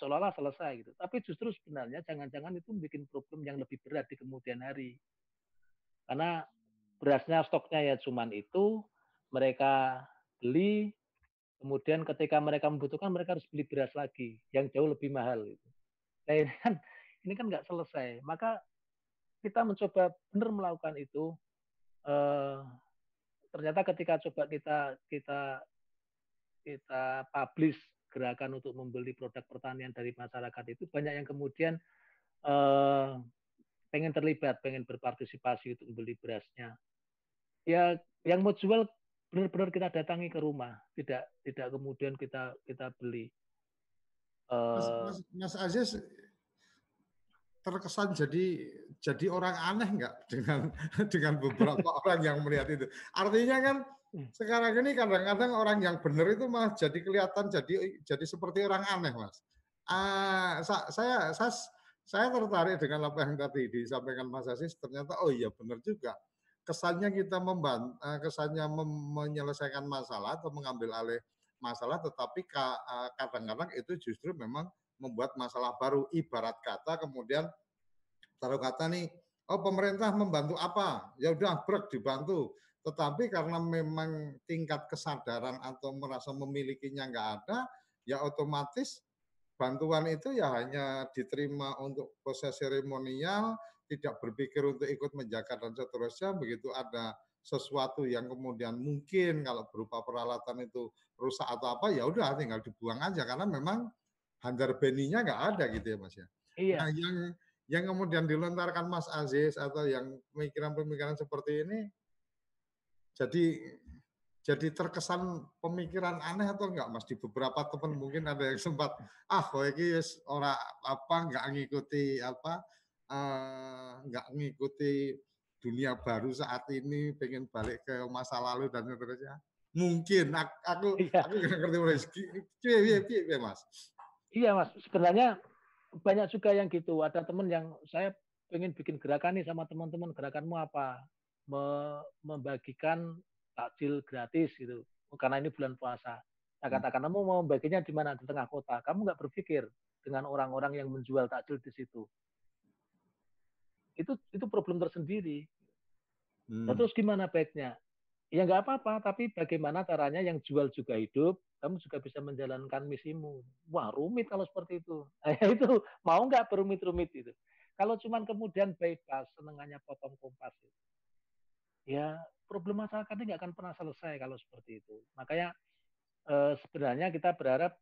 [SPEAKER 2] Seolah-olah selesai gitu. Tapi justru sebenarnya jangan-jangan itu bikin problem yang lebih berat di kemudian hari. Karena berasnya stoknya ya cuman itu, mereka beli, kemudian ketika mereka membutuhkan mereka harus beli beras lagi yang jauh lebih mahal. Gitu. Nah ini kan ini kan nggak selesai. Maka kita mencoba benar melakukan itu. Eh, ternyata ketika coba kita kita kita publish gerakan untuk membeli produk pertanian dari masyarakat itu banyak yang kemudian eh, pengen terlibat, pengen berpartisipasi untuk membeli berasnya. Ya, yang mau jual benar-benar kita datangi ke rumah, tidak tidak kemudian kita kita beli.
[SPEAKER 1] Uh, Mas, Mas, Mas Aziz terkesan jadi jadi orang aneh nggak dengan dengan beberapa orang yang melihat itu. Artinya kan hmm. sekarang ini kadang-kadang orang yang benar itu malah jadi kelihatan jadi jadi seperti orang aneh, Mas. Uh, saya saya saya tertarik dengan apa yang tadi disampaikan Mas Asis. Ternyata oh iya benar juga. Kesannya kita membantu, eh, kesannya menyelesaikan masalah atau mengambil alih masalah, tetapi eh, kadang-kadang itu justru memang membuat masalah baru. Ibarat kata kemudian taruh kata nih, oh pemerintah membantu apa? Ya udah brek dibantu. Tetapi karena memang tingkat kesadaran atau merasa memilikinya nggak ada, ya otomatis bantuan itu ya hanya diterima untuk proses seremonial, tidak berpikir untuk ikut menjaga dan seterusnya. Begitu ada sesuatu yang kemudian mungkin kalau berupa peralatan itu rusak atau apa, ya udah tinggal dibuang aja karena memang handar beninya nggak ada gitu ya Mas ya.
[SPEAKER 2] Iya.
[SPEAKER 1] Nah, yang yang kemudian dilontarkan Mas Aziz atau yang pemikiran-pemikiran seperti ini jadi jadi terkesan pemikiran aneh atau enggak Mas? Di beberapa teman mungkin ada yang sempat ah kok ini orang apa enggak ngikuti apa uh, enggak ngikuti dunia baru saat ini pengen balik ke masa lalu dan seterusnya. Mungkin aku iya. aku nggak ngerti rezeki mas.
[SPEAKER 2] Iya mas. Sebenarnya banyak juga yang gitu ada teman yang saya pengen bikin gerakan nih sama teman-teman gerakanmu apa membagikan takjil gratis gitu karena ini bulan puasa. Nah, hmm. katakan kamu mau baginya di mana di tengah kota, kamu nggak berpikir dengan orang-orang yang menjual takjil di situ. Itu itu problem tersendiri. Hmm. Nah, terus gimana baiknya? Ya nggak apa-apa, tapi bagaimana caranya yang jual juga hidup, kamu juga bisa menjalankan misimu. Wah rumit kalau seperti itu. Nah, itu mau nggak berumit-rumit itu. Kalau cuman kemudian bebas, senengannya potong kompas itu. Ya problem masyarakat ini nggak akan pernah selesai kalau seperti itu. Makanya eh, sebenarnya kita berharap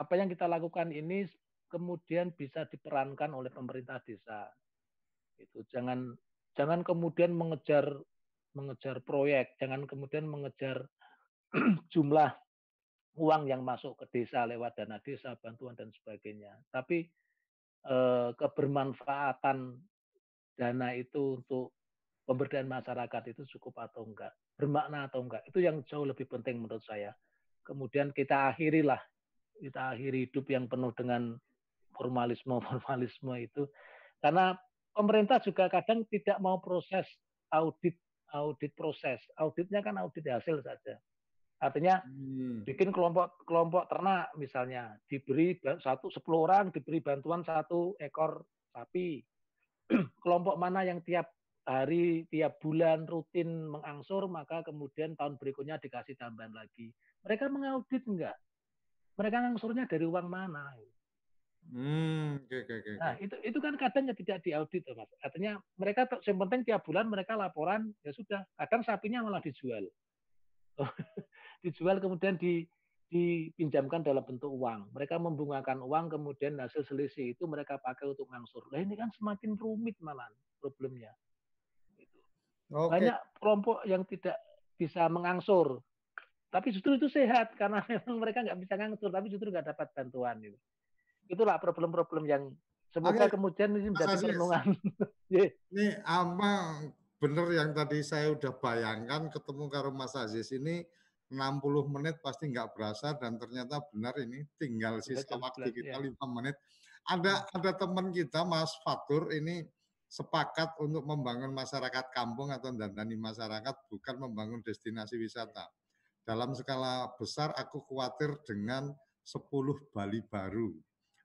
[SPEAKER 2] apa yang kita lakukan ini kemudian bisa diperankan oleh pemerintah desa. Itu jangan jangan kemudian mengejar mengejar proyek, jangan kemudian mengejar jumlah uang yang masuk ke desa lewat dana desa, bantuan dan sebagainya. Tapi eh, kebermanfaatan dana itu untuk pemberdayaan masyarakat itu cukup atau enggak, bermakna atau enggak. Itu yang jauh lebih penting menurut saya. Kemudian kita akhirilah, kita akhiri hidup yang penuh dengan formalisme-formalisme itu. Karena pemerintah juga kadang tidak mau proses audit audit proses. Auditnya kan audit hasil saja. Artinya hmm. bikin kelompok kelompok ternak misalnya diberi satu sepuluh orang diberi bantuan satu ekor sapi. kelompok mana yang tiap hari tiap bulan rutin mengangsur maka kemudian tahun berikutnya dikasih tambahan lagi. Mereka mengaudit enggak? mereka ngangsurnya dari uang mana?
[SPEAKER 1] Hmm, oke oke oke.
[SPEAKER 2] Nah, itu itu kan kadang tidak diaudit, Mas. Artinya mereka yang penting tiap bulan mereka laporan, ya sudah. Kadang sapinya malah dijual. dijual kemudian di dipinjamkan dalam bentuk uang. Mereka membungakan uang, kemudian hasil selisih itu mereka pakai untuk ngangsur. Nah ini kan semakin rumit malah problemnya. Gitu. Okay. Banyak kelompok yang tidak bisa mengangsur, tapi justru itu sehat karena memang mereka nggak bisa ngangsur, tapi justru nggak dapat bantuan. Gitu itulah problem-problem yang semoga kemudian ini menjadi renungan.
[SPEAKER 1] Ini apa benar yang tadi saya udah bayangkan ketemu karo Mas Aziz ini 60 menit pasti nggak berasa dan ternyata benar ini tinggal sisa waktu kita lima ya. menit. Ada hmm. ada teman kita Mas Fatur ini sepakat untuk membangun masyarakat kampung atau dandani masyarakat bukan membangun destinasi wisata. Dalam skala besar aku khawatir dengan 10 Bali baru.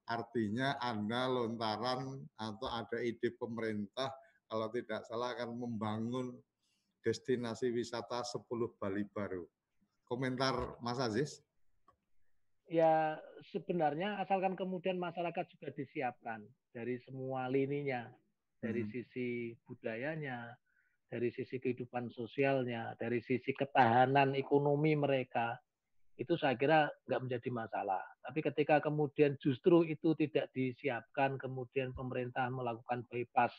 [SPEAKER 1] Artinya Anda lontaran atau ada ide pemerintah kalau tidak salah akan membangun destinasi wisata 10 Bali baru. Komentar Mas Aziz?
[SPEAKER 2] Ya sebenarnya asalkan kemudian masyarakat juga disiapkan dari semua lininya, dari hmm. sisi budayanya, dari sisi kehidupan sosialnya, dari sisi ketahanan ekonomi mereka, itu saya kira nggak menjadi masalah. Tapi ketika kemudian justru itu tidak disiapkan, kemudian pemerintah melakukan bypass,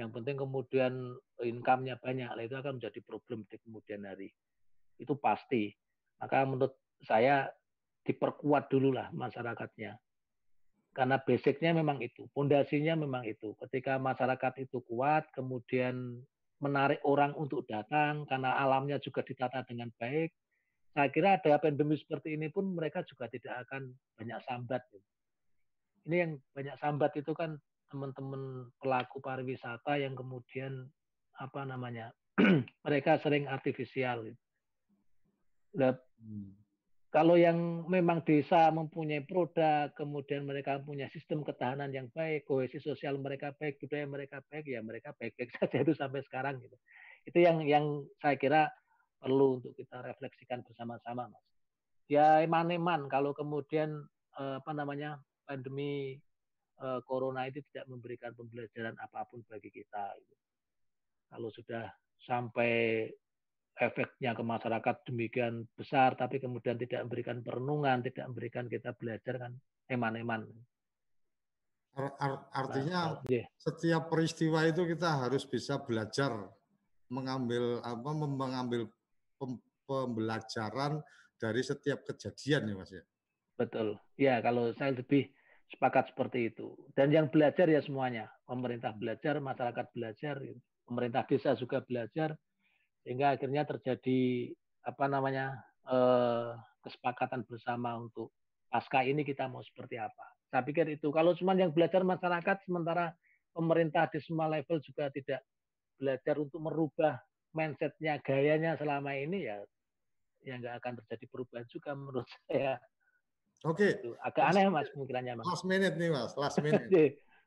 [SPEAKER 2] yang penting kemudian income-nya banyak, itu akan menjadi problem di kemudian hari. Itu pasti. Maka menurut saya diperkuat dulu lah masyarakatnya. Karena basicnya memang itu, fondasinya memang itu. Ketika masyarakat itu kuat, kemudian menarik orang untuk datang, karena alamnya juga ditata dengan baik, saya kira ada pandemi seperti ini pun mereka juga tidak akan banyak sambat. Ini yang banyak sambat itu kan teman-teman pelaku pariwisata yang kemudian apa namanya mereka sering artifisial. Nah, hmm. Kalau yang memang desa mempunyai produk, kemudian mereka punya sistem ketahanan yang baik, kohesi sosial mereka baik, budaya mereka baik, ya mereka baik-baik saja itu sampai sekarang gitu. Itu yang yang saya kira perlu untuk kita refleksikan bersama-sama, Mas. Ya eman-eman kalau kemudian eh, apa namanya pandemi eh, corona itu tidak memberikan pembelajaran apa pun bagi kita. Gitu. Kalau sudah sampai efeknya ke masyarakat demikian besar, tapi kemudian tidak memberikan perenungan, tidak memberikan kita belajar kan eman-eman.
[SPEAKER 1] Artinya nah, yeah. setiap peristiwa itu kita harus bisa belajar mengambil apa mengambil pembelajaran dari setiap kejadian ya Mas ya.
[SPEAKER 2] Betul. Ya, kalau saya lebih sepakat seperti itu. Dan yang belajar ya semuanya. Pemerintah belajar, masyarakat belajar, pemerintah desa juga belajar sehingga akhirnya terjadi apa namanya? Eh, kesepakatan bersama untuk pasca ini kita mau seperti apa. Saya pikir itu. Kalau cuma yang belajar masyarakat sementara pemerintah di semua level juga tidak belajar untuk merubah mindsetnya, gayanya selama ini ya ya nggak akan terjadi perubahan juga menurut saya.
[SPEAKER 1] Oke. Okay.
[SPEAKER 2] Agak last aneh mas pemikirannya mas.
[SPEAKER 1] Last minute nih mas, last minute.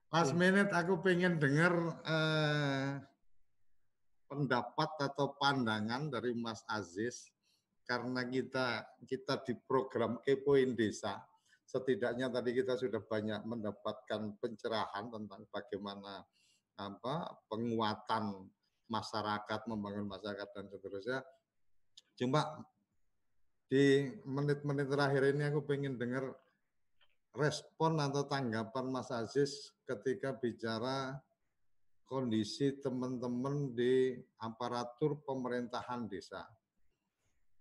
[SPEAKER 1] last minute aku pengen dengar eh, pendapat atau pandangan dari Mas Aziz karena kita kita di program Kepoin Desa setidaknya tadi kita sudah banyak mendapatkan pencerahan tentang bagaimana apa penguatan masyarakat, membangun masyarakat dan seterusnya. Cuma di menit-menit terakhir ini aku pengen dengar respon atau tanggapan Mas Aziz ketika bicara kondisi teman-teman di aparatur pemerintahan desa.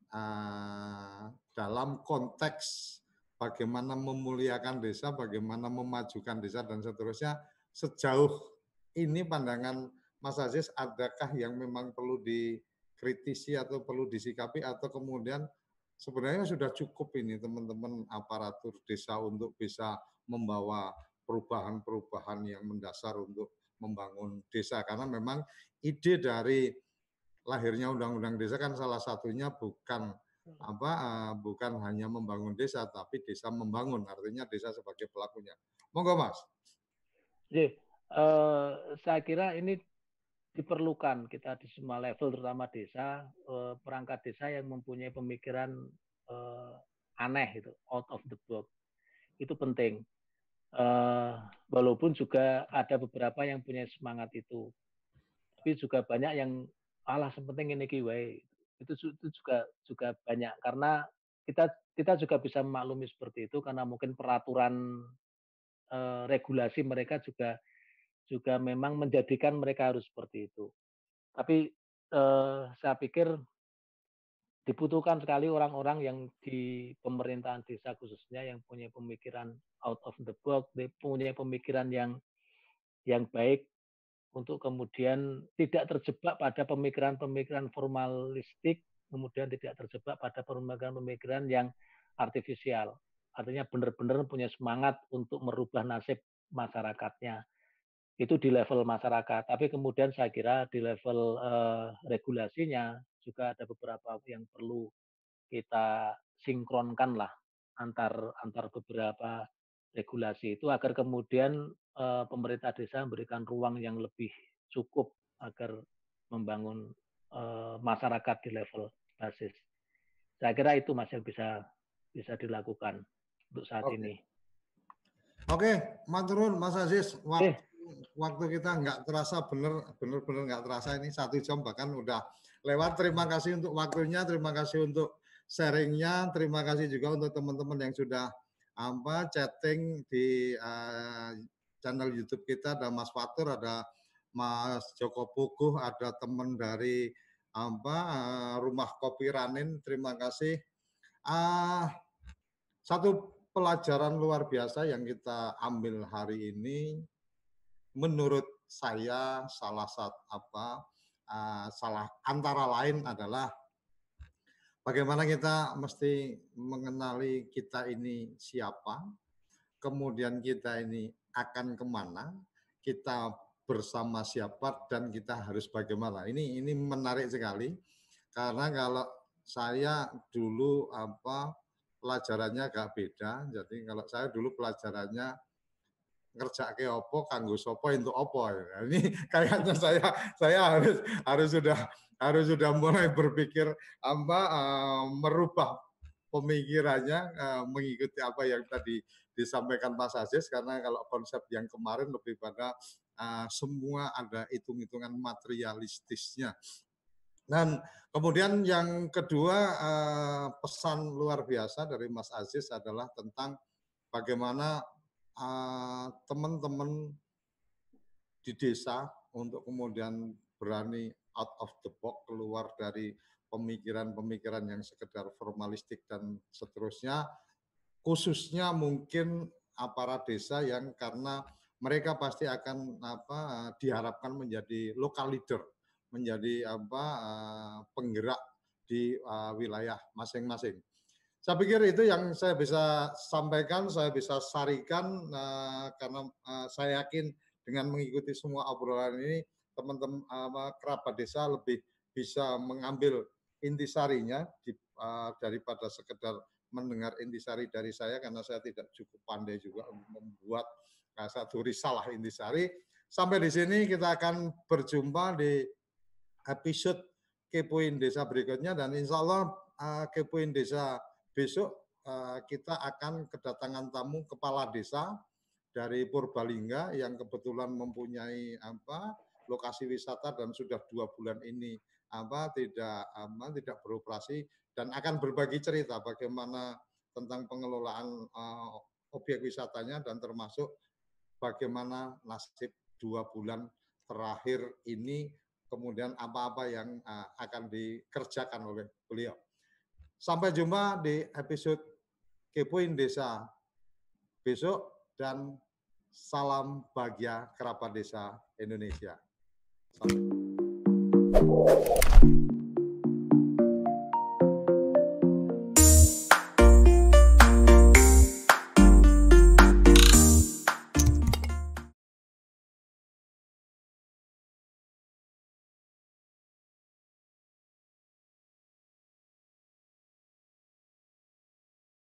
[SPEAKER 1] Uh, dalam konteks bagaimana memuliakan desa, bagaimana memajukan desa dan seterusnya, sejauh ini pandangan Mas Aziz, adakah yang memang perlu dikritisi atau perlu disikapi atau kemudian sebenarnya sudah cukup ini teman-teman aparatur desa untuk bisa membawa perubahan-perubahan yang mendasar untuk membangun desa karena memang ide dari lahirnya undang-undang desa kan salah satunya bukan apa uh, bukan hanya membangun desa tapi desa membangun artinya desa sebagai pelakunya. Monggo Mas.
[SPEAKER 2] Jadi, uh, saya kira ini diperlukan kita di semua level terutama desa eh, perangkat desa yang mempunyai pemikiran eh, aneh itu, out of the box. Itu penting. Uh, walaupun juga ada beberapa yang punya semangat itu. Tapi juga banyak yang alah sepenting ini kiwai. Itu, itu juga juga banyak karena kita kita juga bisa memaklumi seperti itu karena mungkin peraturan uh, regulasi mereka juga juga memang menjadikan mereka harus seperti itu. Tapi uh, saya pikir dibutuhkan sekali orang-orang yang di pemerintahan desa khususnya yang punya pemikiran out of the box, punya pemikiran yang yang baik untuk kemudian tidak terjebak pada pemikiran-pemikiran formalistik, kemudian tidak terjebak pada pemikiran-pemikiran yang artifisial. Artinya benar-benar punya semangat untuk merubah nasib masyarakatnya. Itu di level masyarakat. Tapi kemudian saya kira di level uh, regulasinya juga ada beberapa yang perlu kita sinkronkan lah antar antar beberapa regulasi itu agar kemudian e, pemerintah desa memberikan ruang yang lebih cukup agar membangun e, masyarakat di level basis. Saya kira itu mas yang bisa bisa dilakukan untuk saat
[SPEAKER 1] Oke.
[SPEAKER 2] ini.
[SPEAKER 1] Oke, Maturun Mas Aziz, waktu, eh. waktu kita nggak terasa bener bener bener nggak terasa ini satu jam bahkan udah lewat. Terima kasih untuk waktunya, terima kasih untuk sharingnya, terima kasih juga untuk teman-teman yang sudah apa chatting di uh, channel YouTube kita ada Mas Fatur, ada Mas Joko Puguh, ada teman dari apa uh, Rumah Kopi Ranin. Terima kasih. Uh, satu pelajaran luar biasa yang kita ambil hari ini menurut saya salah satu apa uh, salah antara lain adalah bagaimana kita mesti mengenali kita ini siapa, kemudian kita ini akan ke mana, kita bersama siapa dan kita harus bagaimana. Ini ini menarik sekali karena kalau saya dulu apa pelajarannya agak beda. Jadi kalau saya dulu pelajarannya ke opo kanggo sopo untuk opo ya. ini kayaknya saya saya harus harus sudah harus sudah mulai berpikir apa uh, merubah pemikirannya uh, mengikuti apa yang tadi disampaikan Mas Aziz karena kalau konsep yang kemarin lebih pada uh, semua ada hitung-hitungan materialistisnya dan kemudian yang kedua uh, pesan luar biasa dari Mas Aziz adalah tentang bagaimana Ah, teman-teman di desa untuk kemudian berani out of the box keluar dari pemikiran-pemikiran yang sekedar formalistik dan seterusnya khususnya mungkin aparat desa yang karena mereka pasti akan apa diharapkan menjadi local leader menjadi apa ah, penggerak di uh, wilayah masing-masing. Saya pikir itu yang saya bisa sampaikan, saya bisa sarikan uh, karena uh, saya yakin dengan mengikuti semua obrolan ini teman-teman uh, kerabat desa lebih bisa mengambil intisarinya di, uh, daripada sekedar mendengar intisari dari saya karena saya tidak cukup pandai juga membuat uh, satu risalah intisari. Sampai di sini kita akan berjumpa di episode Kepoin Desa berikutnya dan insya Allah uh, Kepoin Desa besok uh, kita akan kedatangan tamu kepala desa dari Purbalingga yang kebetulan mempunyai apa lokasi wisata dan sudah dua bulan ini apa tidak apa tidak beroperasi dan akan berbagi cerita bagaimana tentang pengelolaan uh, objek wisatanya dan termasuk bagaimana nasib dua bulan terakhir ini kemudian apa-apa yang uh, akan dikerjakan oleh beliau. Sampai jumpa di episode Kepoin Desa besok dan salam bahagia kerabat desa Indonesia. Sampai.